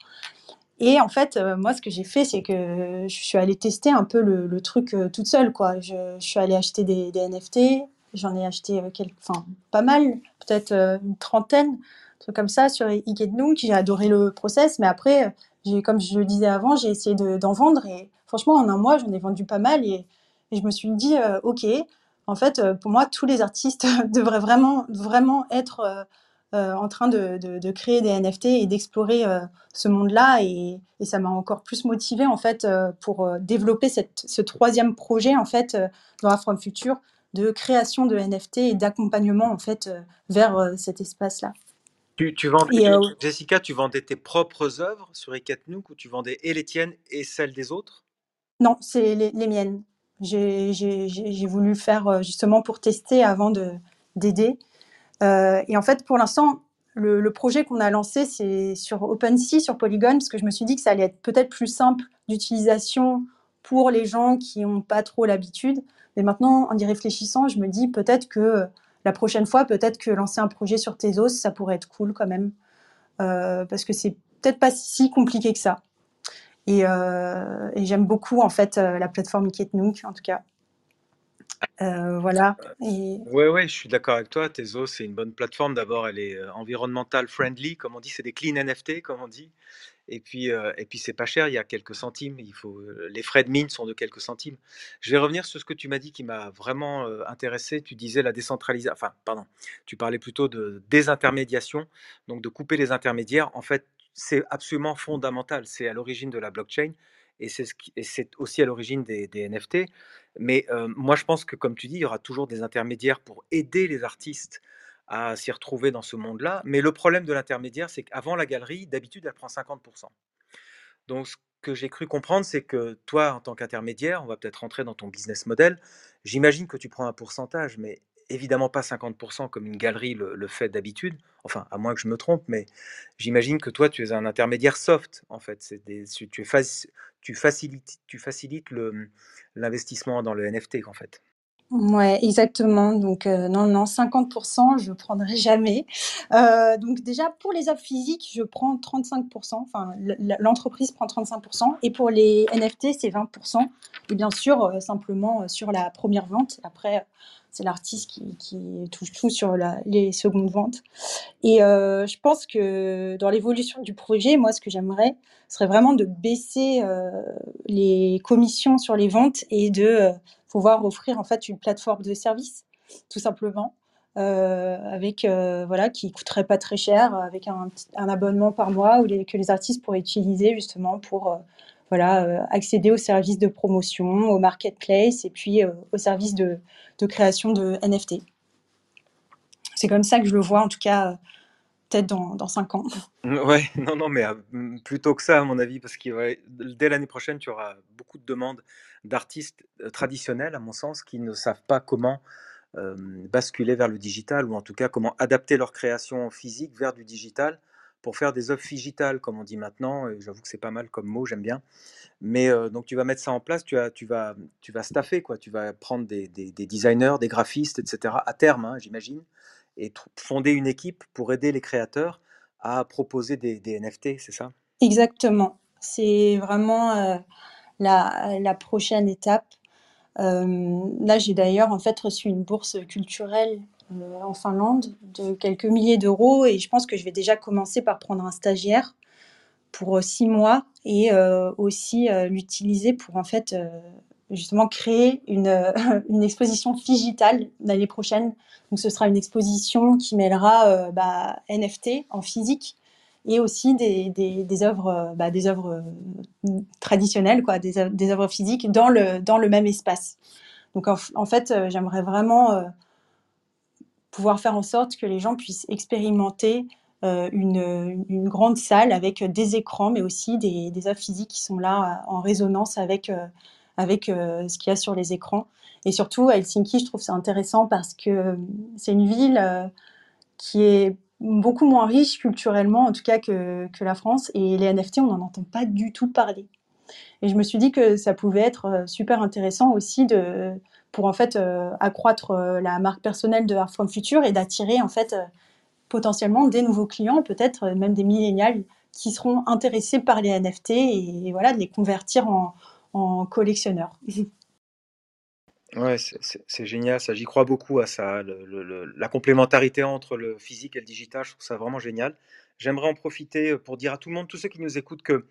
Et en fait, euh, moi, ce que j'ai fait, c'est que je suis allée tester un peu le, truc toute seule. Quoi. Je, suis allée acheter des, NFT. J'en ai acheté pas mal, peut-être une trentaine comme ça sur Ikednook. J'ai adoré le process, mais après, comme je le disais avant, j'ai essayé d'en vendre et franchement, en un mois, j'en ai vendu pas mal et, je me suis dit, euh, ok, en fait, euh, pour moi, tous les artistes devraient vraiment, vraiment être euh, en train de, créer des NFT et d'explorer ce monde-là et, ça m'a encore plus motivé en fait pour développer ce troisième projet en fait dans la From Future de création de NFT et d'accompagnement en fait vers cet espace-là. Tu, tu vendais, euh, Jessica, tu vendais tes propres œuvres sur Ekatnook ou tu vendais et les tiennes et celles des autres? Non, c'est les, les, miennes. J'ai voulu faire euh, justement pour tester avant d'aider. Euh, et en fait, pour l'instant, le, le, projet qu'on a lancé, c'est sur OpenSea, sur Polygon, parce que je me suis dit que ça allait être peut-être plus simple d'utilisation pour les gens qui n'ont pas trop l'habitude. Mais maintenant, en y réfléchissant, je me dis peut-être que la prochaine fois, peut-être que lancer un projet sur Tezos, ça pourrait être cool quand même. Euh, parce que c'est peut-être pas si compliqué que ça. Et, euh, j'aime beaucoup en fait euh, la plateforme Iketnook en tout cas. Voilà. Et... Ouais, ouais, je suis d'accord avec toi. Tezos, c'est une bonne plateforme. D'abord, elle est euh, environnemental friendly, comme on dit. C'est des clean NFT, comme on dit. Et puis, et puis c'est pas cher, il y a quelques centimes. Il faut, les frais de mine sont de quelques centimes. Je vais revenir sur ce que tu m'as dit qui m'a vraiment intéressé. Tu disais la décentralisation, enfin, pardon, tu parlais plutôt de désintermédiation, donc de couper les intermédiaires. En fait, c'est absolument fondamental. C'est à l'origine de la blockchain et c'est ce c'est aussi à l'origine des, NFT. Mais moi, je pense que, comme tu dis, il y aura toujours des intermédiaires pour aider les artistes à s'y retrouver dans ce monde-là. Mais le problème de l'intermédiaire, c'est qu'avant la galerie, d'habitude, elle prend 50%. Donc, ce que j'ai cru comprendre, c'est que toi, en tant qu'intermédiaire, on va peut-être rentrer dans ton business model. J'imagine que tu prends un pourcentage, mais évidemment pas 50% comme une galerie le, fait d'habitude. Enfin, à moins que je me trompe, mais j'imagine que toi, tu es un intermédiaire soft, en fait. Des, tu, tu, tu facilites, tu facilites l'investissement dans le NFT, en fait. Ouais, exactement. Donc, euh, non, non, 50%, je prendrai jamais. Euh, donc, déjà, pour les offres physiques, je prends 35%. Enfin, l'entreprise prend 35%. Et pour les NFT, c'est 20%. Et bien sûr, euh, simplement euh, sur la première vente. Après, c'est l'artiste qui, qui touche tout sur la- les secondes ventes. Et je pense que dans l'évolution du projet, moi, ce que j'aimerais, serait vraiment de baisser les commissions sur les ventes et de pouvoir offrir en fait une plateforme de service, tout simplement, euh, avec euh, voilà, qui coûterait pas très cher, avec un, abonnement par mois ou les, que les artistes pourraient utiliser justement pour euh, voilà, euh, accéder aux services de promotion, au marketplace et puis aux services de, création de NFT. C'est comme ça que je le vois, en tout cas, peut-être dans, dans cinq ans. Ouais, non, non, mais plutôt que ça, à mon avis, parce que ouais, dès l'année prochaine, tu auras beaucoup de demandes d'artistes traditionnels, à mon sens, qui ne savent pas comment basculer vers le digital, ou en tout cas comment adapter leur création physique vers du digital pour faire des œuvres digitales, comme on dit maintenant. J'avoue que c'est pas mal comme mot, j'aime bien. Mais donc tu vas mettre ça en place, tu, tu, vas, tu vas staffer, quoi. tu vas prendre des, des- des designers, des graphistes, etc., à terme, hein, j'imagine, et fonder une équipe pour aider les créateurs à proposer des, NFT, c'est ça? Exactement. C'est vraiment la, prochaine étape. Euh, là, j'ai d'ailleurs en fait reçu une bourse culturelle euh, en Finlande de quelques milliers d'euros et je pense que je vais déjà commencer par prendre un stagiaire pour euh, six mois et aussi l'utiliser pour en fait justement créer une, exposition digitale l'année prochaine. Donc ce sera une exposition qui mêlera bah, NFT en physique et aussi des, des, des œuvres, euh, bah, œuvres euh, traditionnelles, quoi, des, œuvres- œuvres physiques dans le, dans le même espace. Donc en, fait, euh, j'aimerais vraiment pouvoir faire en sorte que les gens puissent expérimenter une, une grande salle avec des écrans, mais aussi des, des œuvres physiques qui sont là en résonance avec, avec ce qu'il y a sur les écrans. Et surtout, Helsinki, je trouve ça intéressant parce que c'est une ville qui est beaucoup moins riche culturellement, en tout cas que, la France. Et les NFT, on n'en entend pas du tout parler. Et je me suis dit que ça pouvait être euh, super intéressant aussi de, pour en fait euh, accroître euh, la marque personnelle de Art from Future et d'attirer en fait potentiellement des nouveaux clients, peut-être même des millénials qui seront intéressés par les NFT et, voilà de les convertir en collectionneurs. Ouais, c'est génial, ça. J'y crois beaucoup à ça. la complémentarité entre le physique et le digital, je trouve ça vraiment génial. J'aimerais en profiter pour dire à tout le monde, tous ceux qui nous écoutent, que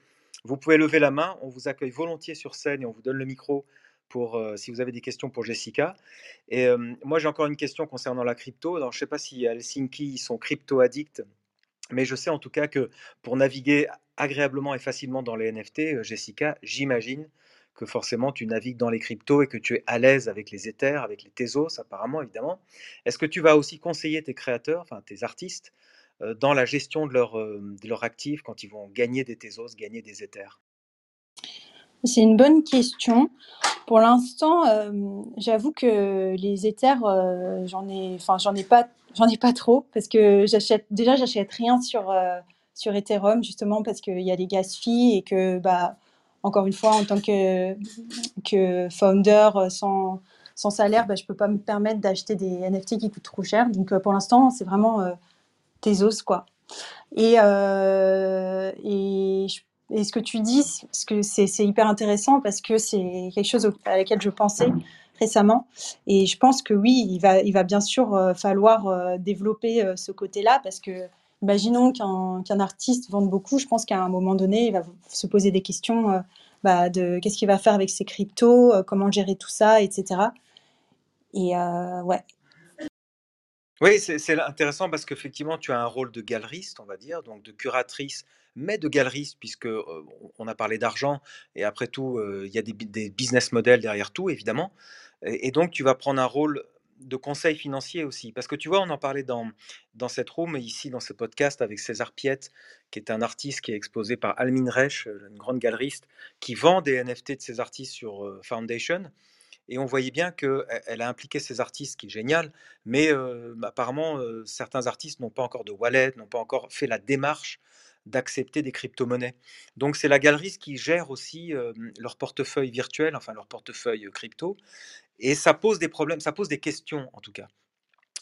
vous pouvez lever la main. On vous accueille volontiers sur scène et on vous donne le micro pour euh, si vous avez des questions pour Jessica. Et euh, moi, j'ai encore une question concernant la crypto. Alors, je ne sais pas si Helsinki, ils sont crypto-addicts, mais je sais en tout cas que pour naviguer agréablement et facilement dans les NFT, euh, Jessica, j'imagine que forcément tu navigues dans les cryptos et que tu es à l'aise avec les Ethers, avec les Tezos apparemment évidemment. Est-ce que tu vas aussi conseiller tes créateurs, enfin tes artistes, euh, dans la gestion de leurs euh, quand ils vont gagner des Tezos, gagner des Ethers? C'est une bonne question. Pour l'instant, euh, j'avoue que les éthers, euh, j'en ai, enfin j'en ai pas, j'en ai pas trop parce que j'achète déjà j'achète rien sur sur Ethereum justement parce qu'il y a des gas fees et que bah encore une fois en tant que founder euh, sans sans salaire, bah, je peux pas me permettre d'acheter des NFT qui coûtent trop cher. Donc euh, pour l'instant, c'est vraiment euh, Tezos quoi. Et, euh, et, ce que tu dis, c'est hyper intéressant parce que c'est quelque chose à laquelle je pensais récemment. Et je pense que oui, il va, il va bien sûr falloir développer ce côté-là parce que, imaginons qu'un qu'un artiste vende beaucoup, je pense qu'à un moment donné, il va se poser des questions euh, bah, de qu'est-ce qu'il va faire avec ses cryptos, euh, comment gérer tout ça, etc. Et euh, ouais, Oui, c'est intéressant parce qu'effectivement, tu as un rôle de galeriste, on va dire, donc de curatrice, mais de galeriste, puisque on a parlé d'argent, et après tout, il y a des, des business models derrière tout, évidemment. Et donc, tu vas prendre un rôle de conseils financiers aussi. Parce que tu vois, on en parlait dans, dans cette room, ici, dans ce podcast, avec César Piette, qui est un artiste qui est exposé par Almin Reich, une grande galeriste, qui vend des NFT de ses artistes sur euh, Foundation. Et on voyait bien qu'elle a impliqué ces artistes, qui est génial, mais euh, apparemment, euh, certains artistes n'ont pas encore de wallet, n'ont pas encore fait la démarche d'accepter des crypto-monnaies. Donc c'est la galerie qui gère aussi euh, leur portefeuille virtuel, enfin leur portefeuille crypto, et ça pose des problèmes, ça pose des questions en tout cas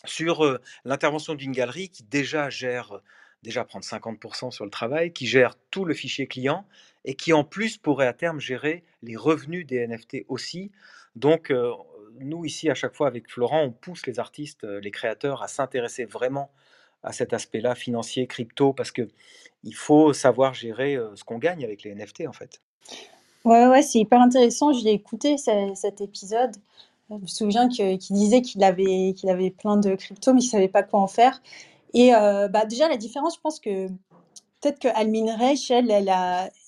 sur l'intervention d'une galerie qui déjà gère, déjà prendre 50% sur le travail, qui gère tout le fichier client et qui en plus pourrait à terme gérer les revenus des NFT aussi. Donc nous ici à chaque fois avec Florent, on pousse les artistes, les créateurs à s'intéresser vraiment à cet aspect-là financier, crypto, parce que il faut savoir gérer ce qu'on gagne avec les NFT en fait. Ouais, ouais, c'est hyper intéressant. Je l'ai écouté ce- cet épisode. Je me souviens qu'il disait qu'il avait, qu'il avait plein de cryptos, mais qu'il savait pas quoi en faire. Et euh, bah, déjà, la différence, je pense que peut-être que Almin Reich,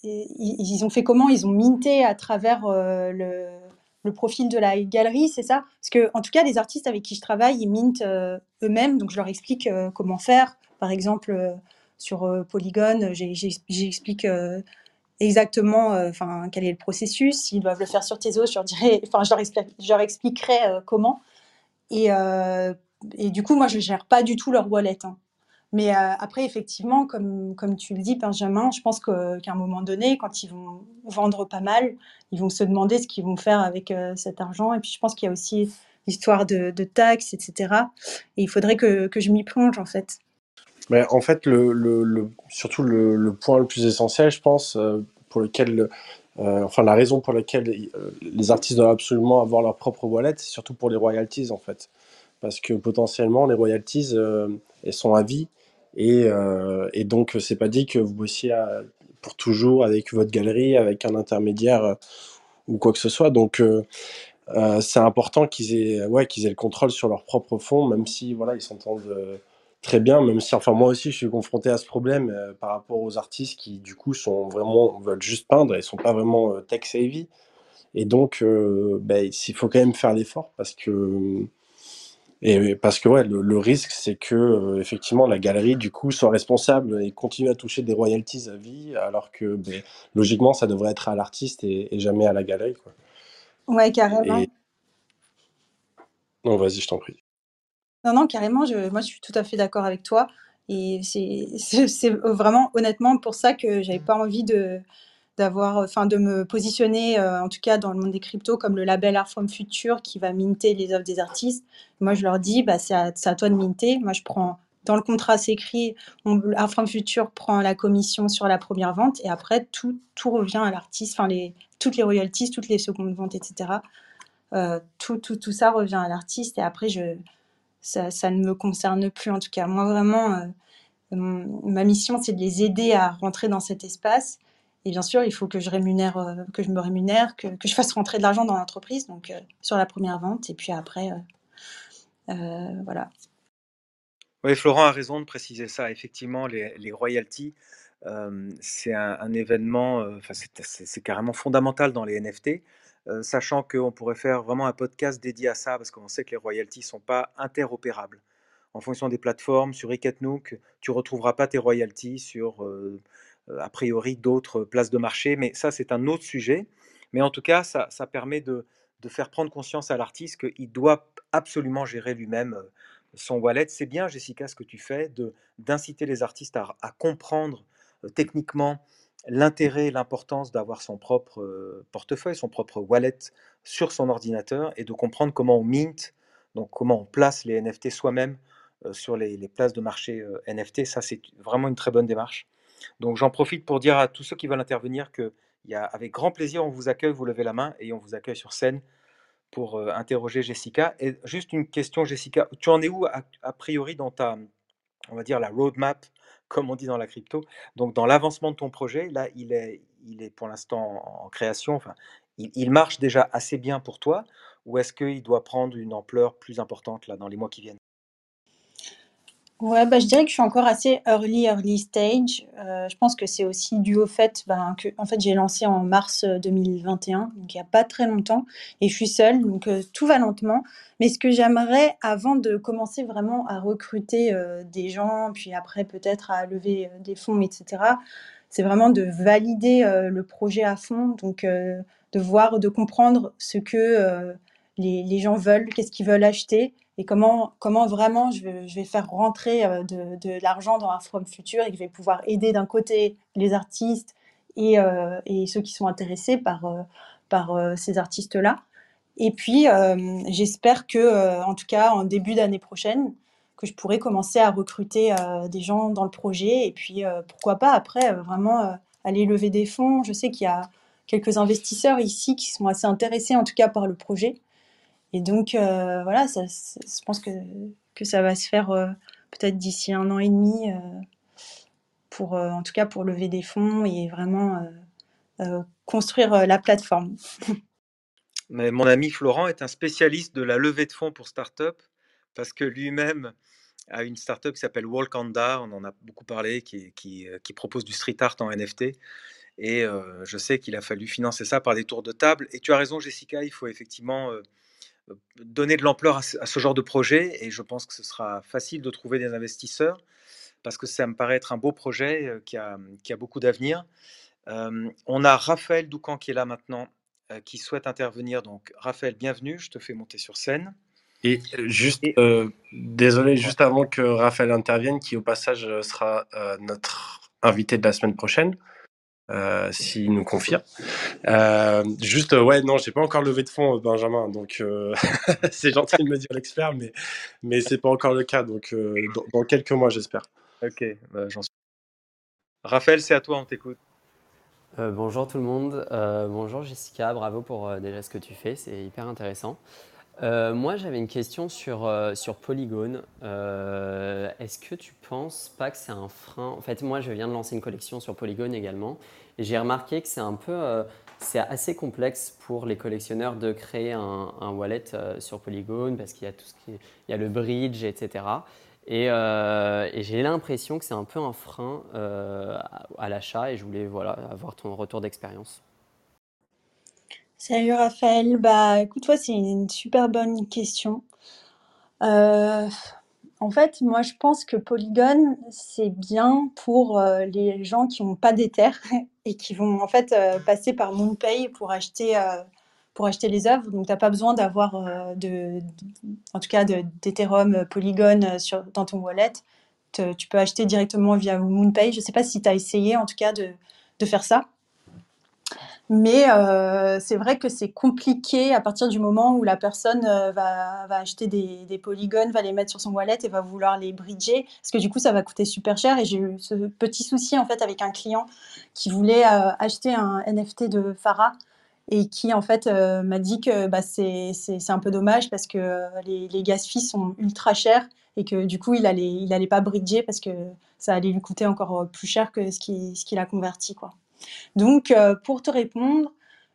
ils, ont fait comment? Ils ont minté à travers euh, le, profil de la galerie, c'est ça? Parce que, en tout cas, les artistes avec qui je travaille, ils mintent euh, eux-mêmes, donc je leur explique comment faire. Par exemple, sur Polygon, j'explique exactement euh, enfin quel est le processus. S'ils doivent le faire sur Tezos, je leur enfin je expliquerai euh, comment. Et, euh, et du coup, moi, je gère pas du tout leur wallet. hein. Mais après, effectivement, comme, comme tu le dis, Benjamin, je pense qu'à un moment donné, quand ils vont vendre pas mal, ils vont se demander ce qu'ils vont faire avec cet argent. Et puis, je pense qu'il y a aussi l'histoire de, taxes, etc. Et il faudrait que, que je m'y plonge, en fait. Mais en fait, le, le, surtout le, point le plus essentiel, je pense, pour lequel, euh, enfin la raison pour laquelle euh, les artistes doivent absolument avoir leur propre wallet, c'est surtout pour les royalties en fait, parce que potentiellement les royalties, euh, elles sont à vie et, et donc c'est pas dit que vous bossiez pour toujours avec votre galerie, avec un intermédiaire ou quoi que ce soit. Donc c'est important qu'ils aient, ouais, qu'ils aient le contrôle sur leurs propres fonds, même si voilà, ils s'entendent très bien, même si, enfin, moi aussi, je suis confronté à ce problème euh, par rapport aux artistes qui, du coup, sont vraiment, veulent juste peindre et sont pas vraiment euh, tech savvy. Et donc, euh, ben, il faut quand même faire l'effort parce que, et parce que ouais, le, le risque, c'est que euh, effectivement la galerie du coup soit responsable et continue à toucher des royalties à vie, alors que ben, logiquement ça devrait être à l'artiste et, et jamais à la galerie. Quoi. Ouais, carrément. Et non, vas-y, je t'en prie. Non, non, carrément, je, moi je suis tout à fait d'accord avec toi. Et c'est c'est vraiment honnêtement pour ça que j'avais pas envie de d'avoir, enfin de me positionner, euh, en tout cas dans le monde des cryptos, comme le label Art from Future qui va minter les œuvres des artistes. Moi je leur dis, bah, c'est à, toi de minter. Moi je prends, dans le contrat c'est écrit, on, Art Future prend la commission sur la première vente et après tout, tout revient à l'artiste, enfin les, toutes les royalties, toutes les secondes ventes, etc. Euh, tout, tout, tout ça revient à l'artiste et après je ça, ne me concerne plus en tout cas. Moi vraiment, euh, ma mission c'est de les aider à rentrer dans cet espace. Et bien sûr, il faut que je rémunère, euh, que je me rémunère, que, je fasse rentrer de l'argent dans l'entreprise, donc euh, sur la première vente, et puis après, voilà. Oui, Florent a raison de préciser ça. Effectivement, les, royalties, c'est un, un événement, c'est carrément fondamental dans les NFT, sachant qu'on pourrait faire vraiment un podcast dédié à ça, parce qu'on sait que les royalties ne sont pas interopérables. En fonction des plateformes, sur Iketnook, tu ne retrouveras pas tes royalties sur, a priori, d'autres places de marché, mais ça, c'est un autre sujet. Mais en tout cas, ça, ça permet de, de faire prendre conscience à l'artiste qu'il doit absolument gérer lui-même son wallet. C'est bien, Jessica, ce que tu fais, d'inciter les artistes à, comprendre techniquement l'intérêt et l'importance d'avoir son propre portefeuille, son propre wallet sur son ordinateur et de comprendre comment on mint, donc comment on place les NFT soi-même sur les, places de marché NFT. Ça, c'est vraiment une très bonne démarche. Donc j'en profite pour dire à tous ceux qui veulent intervenir que y a, avec grand plaisir, on vous accueille, vous levez la main et on vous accueille sur scène pour interroger Jessica. Et juste une question, Jessica, tu en es où a, a priori dans ta, on va dire, la roadmap, comme on dit dans la crypto Donc dans l'avancement de ton projet, là, il est, pour l'instant en, création, il, marche déjà assez bien pour toi, ou est-ce qu'il doit prendre une ampleur plus importante dans les mois qui viennent? Ouais, bah, je dirais que je suis encore assez early, early stage. Euh, je pense que c'est aussi dû au fait, ben, que en fait, j'ai lancé en mars 2021, donc il y a pas très longtemps et je suis seule, donc heu, tout va lentement. Mais ce que j'aimerais avant de commencer vraiment à recruter, des gens, puis après peut-être à lever, des fonds et cetera, c'est vraiment de valider, le projet à fond, donc de voir, de comprendre ce que, les les gens veulent, qu'est-ce qu'ils veulent acheter et comment, vraiment je vais, faire rentrer euh, de, l'argent dans un From Future et que je vais pouvoir aider d'un côté les artistes et, euh, ceux qui sont intéressés par, euh, ces artistes-là. Et puis, j'espère que, en tout cas, en début d'année prochaine, que je pourrai commencer à recruter des gens dans le projet et puis, pourquoi pas, après, vraiment aller lever des fonds. Je sais qu'il y a quelques investisseurs ici qui sont assez intéressés, en tout cas, par le projet. Et donc, euh, voilà, je pense que, que ça va se faire euh, peut-être d'ici un an et demi, euh, pour, en tout cas pour lever des fonds et vraiment construire la plateforme. Mais mon ami Florent est un spécialiste de la levée de fonds pour start-up parce que lui-même a une start-up qui s'appelle Walkanda, on en a beaucoup parlé, qui, qui, propose du street art en NFT. Et je sais qu'il a fallu financer ça par des tours de table. Et tu as raison, Jessica, il faut effectivement donner de l'ampleur à, ce genre de projet et je pense que ce sera facile de trouver des investisseurs parce que ça me paraît être un beau projet euh, qui a, qui a beaucoup d'avenir. Euh, on a Raphaël Doucan qui est là maintenant, euh, qui souhaite intervenir. Donc, Raphaël, bienvenue, je te fais monter sur scène. Et juste, désolé, juste avant que Raphaël intervienne, qui au passage sera notre invité de la semaine prochaine, euh, s'il nous confirme. Euh, juste, ouais, non, j'ai pas encore levé de fonds, Benjamin, donc euh, c'est gentil de me dire l'expert, mais, mais c'est pas encore le cas, donc dans, quelques mois, j'espère. Ok, bah, j'en suis. Raphaël, c'est à toi, on t'écoute. bonjour tout le monde, bonjour Jessica, bravo pour déjà ce que tu fais, c'est hyper intéressant. Euh, moi, j'avais une question sur, euh, sur Polygone. Euh, est-ce que tu penses pas que c'est un frein? En fait, moi, je viens de lancer une collection sur Polygone également. Et j'ai remarqué que c'est un peu. c'est assez complexe pour les collectionneurs de créer un, wallet sur Polygone parce qu'il y a tout ce qui y a le bridge, etc. Et, j'ai l'impression que c'est un peu un frein à l'achat et je voulais avoir ton retour d'expérience. Salut Raphaël, bah écoute, toi c'est une super bonne question. Euh, en fait, moi je pense que Polygon c'est bien pour euh, les gens qui n'ont pas d'Ether et qui vont en fait euh, passer par MoonPay pour acheter pour acheter les œuvres. Donc t'as pas besoin d'avoir de, en tout cas d'Ethereum Polygon sur, dans ton wallet. tu peux acheter directement via MoonPay. Je sais pas si tu as essayé en tout cas de, de faire ça. Mais euh, c'est vrai que c'est compliqué à partir du moment où la personne euh, va, acheter des, polygones, va les mettre sur son wallet et va vouloir les bridger, parce que du coup ça va coûter super cher. Et j'ai eu ce petit souci en fait avec un client qui voulait euh, acheter un NFT de Farah et qui en fait m'a dit que bah, c'est un peu dommage parce que les, les gas sont ultra chers et que du coup il allait, il allait pas bridger parce que ça allait lui coûter encore plus cher que ce qu'il ce a converti quoi. Donc, euh, pour te répondre,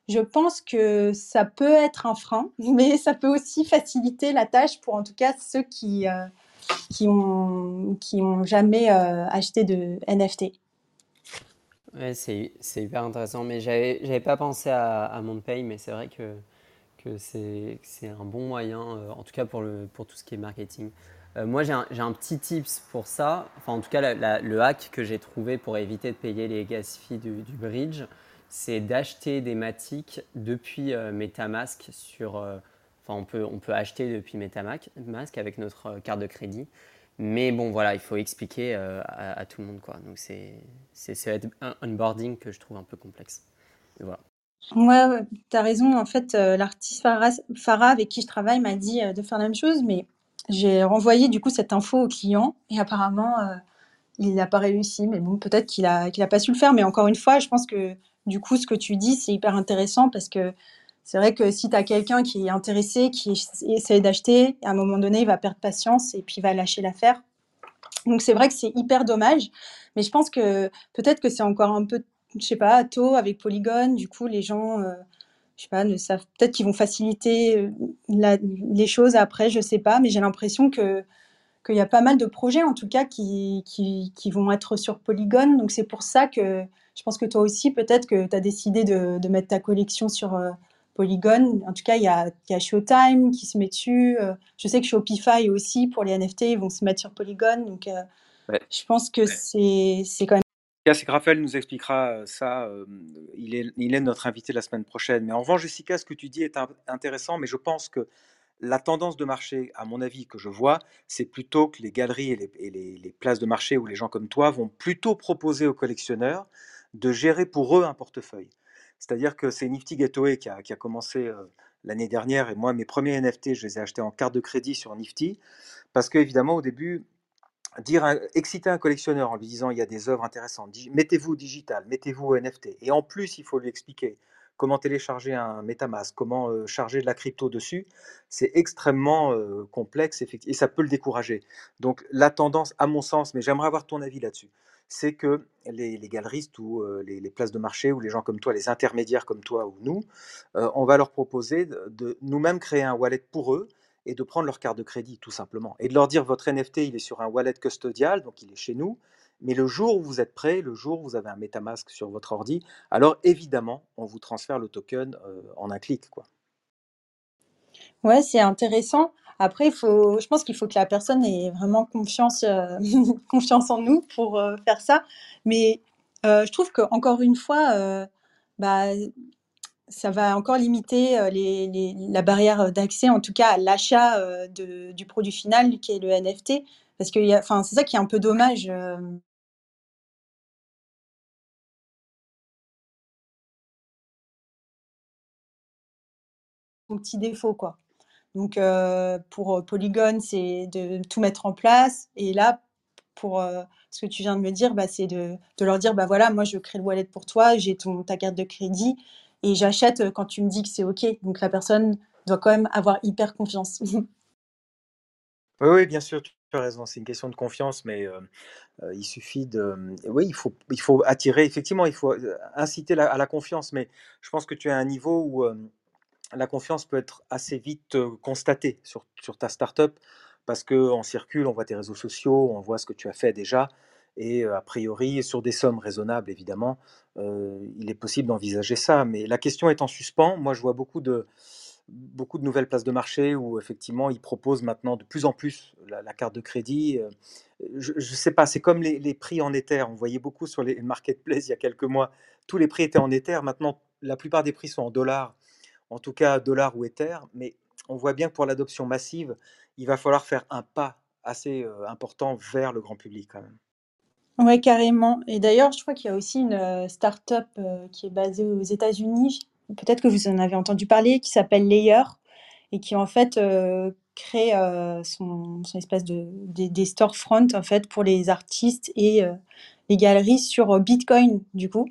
je pense que ça peut être un frein, mais ça peut aussi faciliter la tâche pour en tout cas ceux qui, euh, qui, qui ont jamais euh, acheté de NFT. Ouais, c'est, hyper intéressant, mais j'avais, j'avais pas pensé à, à MonPay, mais c'est vrai que, que c'est, c'est un bon moyen, en tout cas pour, le, pour tout ce qui est marketing. Euh, moi, j'ai un, petit tips pour ça. Enfin, en tout cas, le hack que j'ai trouvé pour éviter de payer les gas fees du, bridge, c'est d'acheter des matiques depuis euh, MetaMask sur. Euh, enfin, on peut, on peut acheter depuis MetaMask avec notre carte de crédit. Mais bon, voilà, il faut expliquer à, tout le monde. Quoi. Donc, c'est un onboarding que je trouve un peu complexe. voilà. Ouais, tu as raison. En fait, l'artiste Farah, Farah, avec qui je travaille m'a dit de faire la même chose, mais j'ai renvoyé du coup cette info au client et apparemment euh, il n'a pas réussi. Mais bon, peut-être qu'il a qu'il a pas su le faire. Mais encore une fois, je pense que du coup ce que tu dis c'est hyper intéressant parce que c'est vrai que si tu as quelqu'un qui est intéressé, qui essaie d'acheter, à un moment donné il va perdre patience et puis il va lâcher l'affaire. Donc c'est vrai que c'est hyper dommage. Mais je pense que peut-être que c'est encore un peu, je sais pas, tôt avec Polygon. Du coup les gens euh, je sais pas, ne savent peut-être qu'ils vont faciliter euh, les choses après, je sais pas, mais j'ai l'impression que qu'il y a pas mal de projets en tout cas qui, qui, qui vont être sur Polygon. Donc c'est pour ça que je pense que toi aussi, peut-être que tu as décidé de, de, mettre ta collection sur euh, Polygon. En tout cas, il y a, y a, Showtime qui se met dessus. Euh, je sais que Shopify aussi, pour les NFT, ils vont se mettre sur Polygon. Donc euh, ouais. je pense que ouais. c'est quand même que Raphaël nous expliquera ça. il, est, il est notre invité la semaine prochaine. Mais en revanche, Jessica, ce que tu dis est intéressant, mais je pense que la tendance de marché, à mon avis, que je vois, c'est plutôt que les galeries et les, places de marché ou les gens comme toi vont plutôt proposer aux collectionneurs de gérer pour eux un portefeuille. C'est-à-dire que c'est Nifty Gateway qui a, qui a commencé euh, l'année dernière, et moi, mes premiers NFT, je les ai achetés en carte de crédit sur Nifty, parce qu'évidemment, au début, dire exciter un collectionneur en lui disant il y a des œuvres intéressantes, mettez-vous digital, mettez-vous NFT, et en plus, il faut lui expliquer comment télécharger un MetaMask, comment euh, charger de la crypto dessus, c'est extrêmement euh, complexe et ça peut le décourager. Donc la tendance, à mon sens, mais j'aimerais avoir ton avis là-dessus, c'est que les, galeristes ou euh, les, places de marché ou les gens comme toi, les intermédiaires comme toi ou nous, euh, on va leur proposer de nous-mêmes créer un wallet pour eux et de prendre leur carte de crédit tout simplement et de leur dire votre NFT il est sur un wallet custodial donc il est chez nous mais le jour où vous êtes prêt, le jour où vous avez un MetaMask sur votre ordi, alors évidemment, on vous transfère le token euh, en un clic. Quoi. Ouais, c'est intéressant. Après, faut, je pense qu'il faut que la personne ait vraiment confiance, euh, confiance en nous pour euh, faire ça. Mais je trouve qu'encore une fois, bah, ça va encore limiter les, la barrière d'accès, en tout cas à l'achat du produit final qui est le NFT. Parce que c'est ça qui est un peu dommage. Mon petit défaut, quoi. Donc, euh, pour Polygon, c'est de tout mettre en place. Et là, pour euh, ce que tu viens de me dire, bah, c'est de, leur dire, bah voilà, moi, je crée le wallet pour toi, j'ai ta carte de crédit et j'achète quand tu me dis que c'est OK. Donc, la personne doit quand même avoir hyper confiance. oui, bien sûr, tu as raison. C'est une question de confiance, mais euh, euh, il suffit de. Oui, il faut, attirer, effectivement, il faut inciter à la confiance, mais je pense que tu es à un niveau où la confiance peut être assez vite constatée sur, sur ta startup parce qu'on circule, on voit tes réseaux sociaux, on voit ce que tu as fait déjà. Et a priori, sur des sommes raisonnables, évidemment, il est possible d'envisager ça. Mais la question est en suspens. Moi, je vois beaucoup de, beaucoup de nouvelles places de marché où, effectivement, ils proposent maintenant de plus en plus la, la carte de crédit. Je ne sais pas, c'est comme les, les, prix en Ether. On voyait beaucoup sur les marketplaces il y a quelques mois. Tous les prix étaient en Ether. Maintenant, la plupart des prix sont en dollars en tout cas dollar ou Ether, mais on voit bien que pour l'adoption massive, il va falloir faire un pas assez important vers le grand public quand même. Oui, carrément. Et d'ailleurs, je crois qu'il y a aussi une euh, start-up euh, qui est basée aux États-Unis, peut-être que vous en avez entendu parler, qui s'appelle Layer et qui en fait euh, crée euh, son, son, espèce de des, des storefronts en fait pour les artistes et euh, les galeries sur Bitcoin du coup.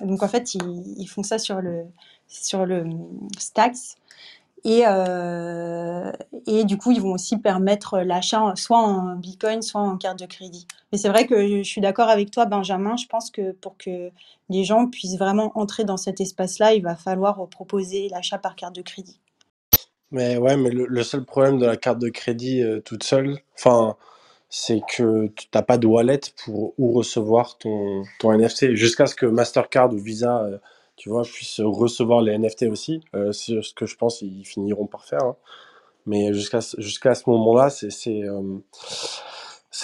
Donc en fait, ils, ils font ça sur le sur le Stacks. Et, euh, et du coup, ils vont aussi permettre l'achat soit en Bitcoin, soit en carte de crédit. Mais c'est vrai que je suis d'accord avec toi, Benjamin. Je pense que pour que les gens puissent vraiment entrer dans cet espace-là, il va falloir proposer l'achat par carte de crédit. Mais ouais, mais le, seul problème de la carte de crédit euh, toute seule, enfin, c'est que tu n'as pas de wallet pour où recevoir ton, ton NFT. Jusqu'à ce que Mastercard ou Visa euh, tu vois, puissent recevoir les NFT aussi. Euh, c'est ce que je pense ils finiront par faire. Hein. Mais jusqu'à jusqu'à ce moment-là, c'est euh,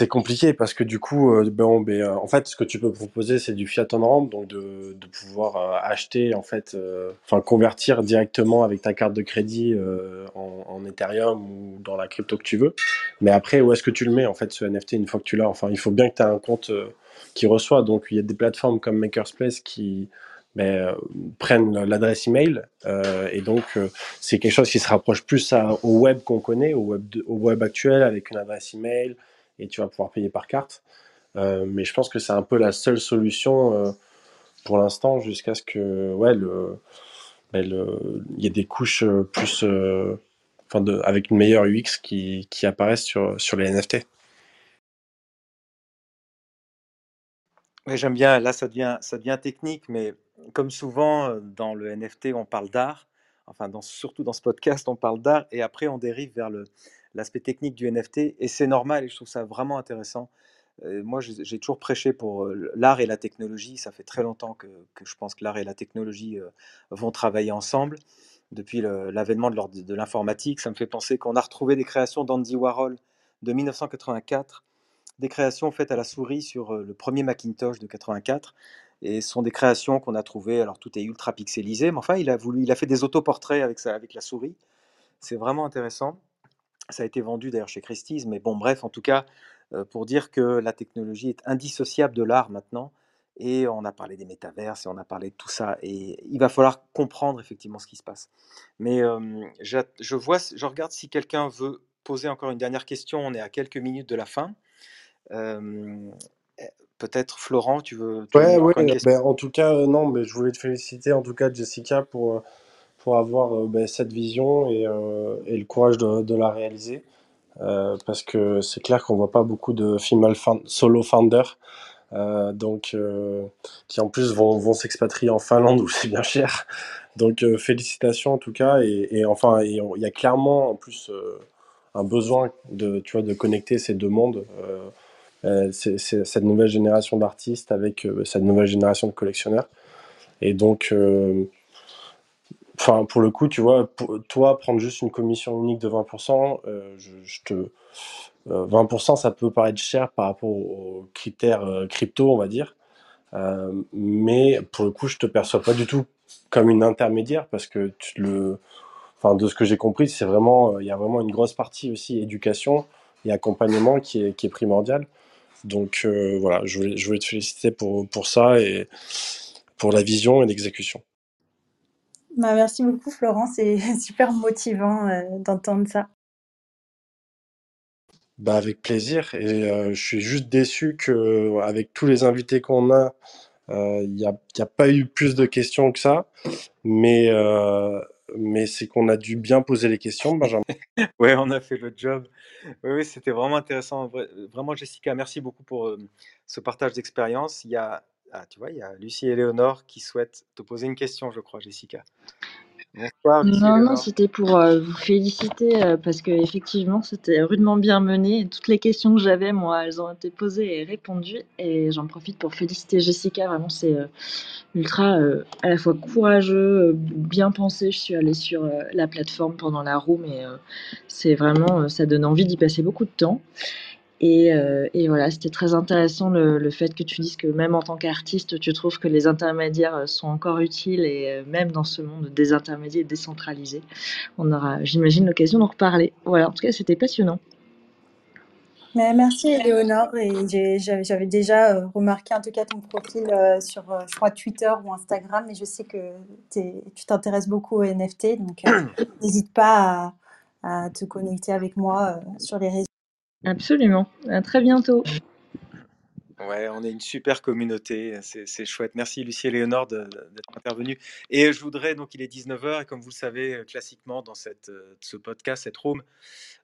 compliqué parce que du coup, euh, ben, euh, en fait, ce que tu peux proposer, c'est du fiat on ramp, donc de, de pouvoir euh, acheter, en fait, enfin convertir directement avec ta carte de crédit en, en, Ethereum ou dans la crypto que tu veux. Mais après, où est-ce que tu le mets, en fait, ce NFT une fois que tu l'as? Enfin, il faut bien que tu aies un compte qui reçoit. Donc, il y a des plateformes comme Makerspace qui ben, euh, prennent l'adresse email euh, et donc euh, c'est quelque chose qui se rapproche plus au web qu'on connaît, au web, au web actuel avec une adresse email et tu vas pouvoir payer par carte. Euh, mais je pense que c'est un peu la seule solution pour l'instant jusqu'à ce que ouais le il y ait des couches plus enfin avec une meilleure UX qui, qui apparaissent sur, sur les NFT. J'aime bien. Là, ça devient, ça devient technique, mais comme souvent dans le NFT, on parle d'art. Enfin, surtout dans ce podcast, on parle d'art et après, on dérive vers l'aspect technique du NFT, et c'est normal, et je trouve ça vraiment intéressant. Euh, moi, j'ai toujours prêché pour euh, l'art et la technologie. Ça fait très longtemps que, je pense que l'art et la technologie euh, vont travailler ensemble. Depuis l'avènement de, l'informatique, ça me fait penser qu'on a retrouvé des créations d'Andy Warhol de 1984, des créations faites à la souris sur euh, le premier Macintosh de 84. Et ce sont des créations qu'on a trouvées, alors tout est ultra pixelisé, mais enfin, il a voulu, il a fait des autoportraits avec, ça, avec la souris. C'est vraiment intéressant. Ça a été vendu d'ailleurs chez Christie's, mais bon, bref, en tout cas, euh, pour dire que la technologie est indissociable de l'art maintenant. Et on a parlé des métaverses et on a parlé de tout ça. Et il va falloir comprendre effectivement ce qui se passe. Mais euh, je vois, je regarde si quelqu'un veut poser encore une dernière question. On est à quelques minutes de la fin. Euh, Peut-être Florent, tu veux, tu veux Ouais, ben, en tout cas, euh, non, mais je voulais te féliciter, en tout cas, Jessica, pour, euh, pour avoir euh, ben, cette vision et, euh, et le courage de, de la réaliser. Parce que c'est clair qu'on voit pas beaucoup de female solo founders, donc, qui en plus vont, vont s'expatrier en Finlande où c'est bien cher. Donc, félicitations en tout cas. Et, et enfin, il y a clairement en plus un besoin de, tu vois, de connecter ces deux mondes. Euh, c'est, c'est cette nouvelle génération d'artistes avec euh, cette nouvelle génération de collectionneurs. Et donc, euh, pour le coup, tu vois, toi, prendre juste une commission unique de 20%, euh, je, je te, euh, 20%, ça peut paraître cher par rapport aux critères euh, crypto, on va dire. Euh, mais pour le coup, je te perçois pas du tout comme une intermédiaire parce que le, enfin, de ce que j'ai compris, c'est vraiment, euh, il y a vraiment une grosse partie aussi éducation et accompagnement qui est, qui est primordial. Donc euh, voilà, je voulais, je voulais te féliciter pour, pour ça et pour la vision et l'exécution. Bah, merci beaucoup, Florent. C'est super motivant euh, d'entendre ça. Bah avec plaisir et euh, je suis juste déçu que avec tous les invités qu'on a, euh, il n'y a, pas eu plus de questions que ça, mais euh, mais c'est qu'on a dû bien poser les questions, Benjamin. Ouais, on a fait le job. Oui, oui, c'était vraiment intéressant. Vra- Vraiment, Jessica, merci beaucoup pour euh, ce partage d'expérience. Il y a, ah, il y a Lucie et Léonore qui souhaitent te poser une question, je crois, Jessica. Bonsoir, et Non, non, c'était pour euh, vous féliciter euh, parce que effectivement c'était rudement bien mené. Et toutes les questions que j'avais, moi, elles ont été posées et répondues. Et j'en profite pour féliciter Jessica. Vraiment, c'est euh, ultra euh, à la fois courageux, euh, bien pensé. Je suis allée sur euh, la plateforme pendant la roue, mais euh, c'est vraiment, euh, ça donne envie d'y passer beaucoup de temps. Et, euh, et voilà, c'était très intéressant le, fait que tu dises que même en tant qu'artiste, tu trouves que les intermédiaires euh, sont encore utiles et euh, même dans ce monde des intermédiaires décentralisés, on aura, j'imagine, l'occasion d'en reparler. Voilà, en tout cas, c'était passionnant. Mais merci, j'ai- j'avais déjà remarqué en tout cas ton profil sur, je crois, Twitter ou Instagram. Et je sais que tu t'intéresses beaucoup aux NFT. Donc, n'hésite pas à, à te connecter avec moi sur les réseaux. Absolument. À très bientôt. Ouais, on est une super communauté, c'est chouette. Merci Lucie et Léonore d'être intervenus. Et je voudrais, donc il est 19h, et comme vous le savez, euh, classiquement dans cette, euh, ce podcast, cette room,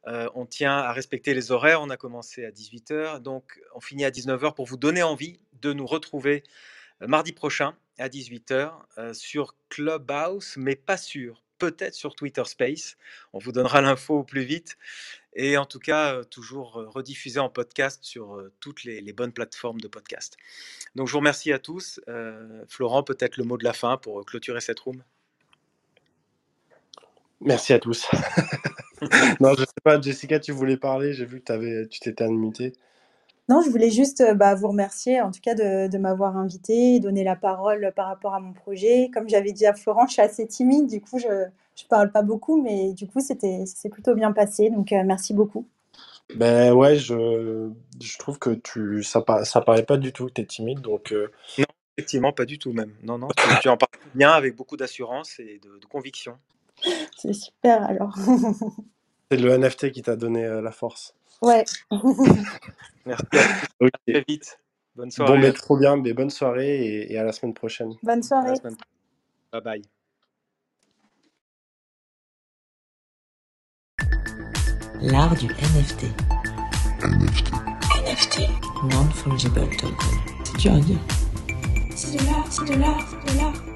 euh, on tient à respecter les horaires. On a commencé à 18h, donc on finit à 19h pour vous donner envie de nous retrouver mardi prochain à 18h euh, sur Clubhouse, mais pas sûr. Peut-être sur Twitter Space. On vous donnera l'info au plus vite. Et en tout cas, toujours rediffusé en podcast sur toutes les, les bonnes plateformes de podcast. Donc je vous remercie à tous. Euh, Florent, peut-être le mot de la fin pour clôturer cette room? Merci à tous. non, je sais pas, Jessica, tu voulais parler, j'ai vu que tu t'étais unmuté. Non, je voulais juste bah, vous remercier en tout cas de, de m'avoir invité, donner la parole par rapport à mon projet. Comme j'avais dit à Florent, je suis assez timide, du coup je je parle pas beaucoup, mais du coup c'était c'est plutôt bien passé. Donc euh, merci beaucoup. Ben ouais, je, je trouve que tu, ça, ça paraît pas du tout que t'es timide, donc euh, Non, effectivement, pas du tout même. Non, non, tu, tu en parles bien avec beaucoup d'assurance et de, de conviction. C'est super alors. c'est le NFT qui t'a donné euh, la force. ouais. Merci. Ok. À très vite. Bonne Bon, soirée. mais trop bien, mais bonne soirée et, et à la semaine prochaine. Bonne soirée. semaine. Bye bye. L'art du NFT. NFT. NFT. Non-fungible token. C'est dur à dire. C'est de l'art, c'est de l'art, c'est de l'art.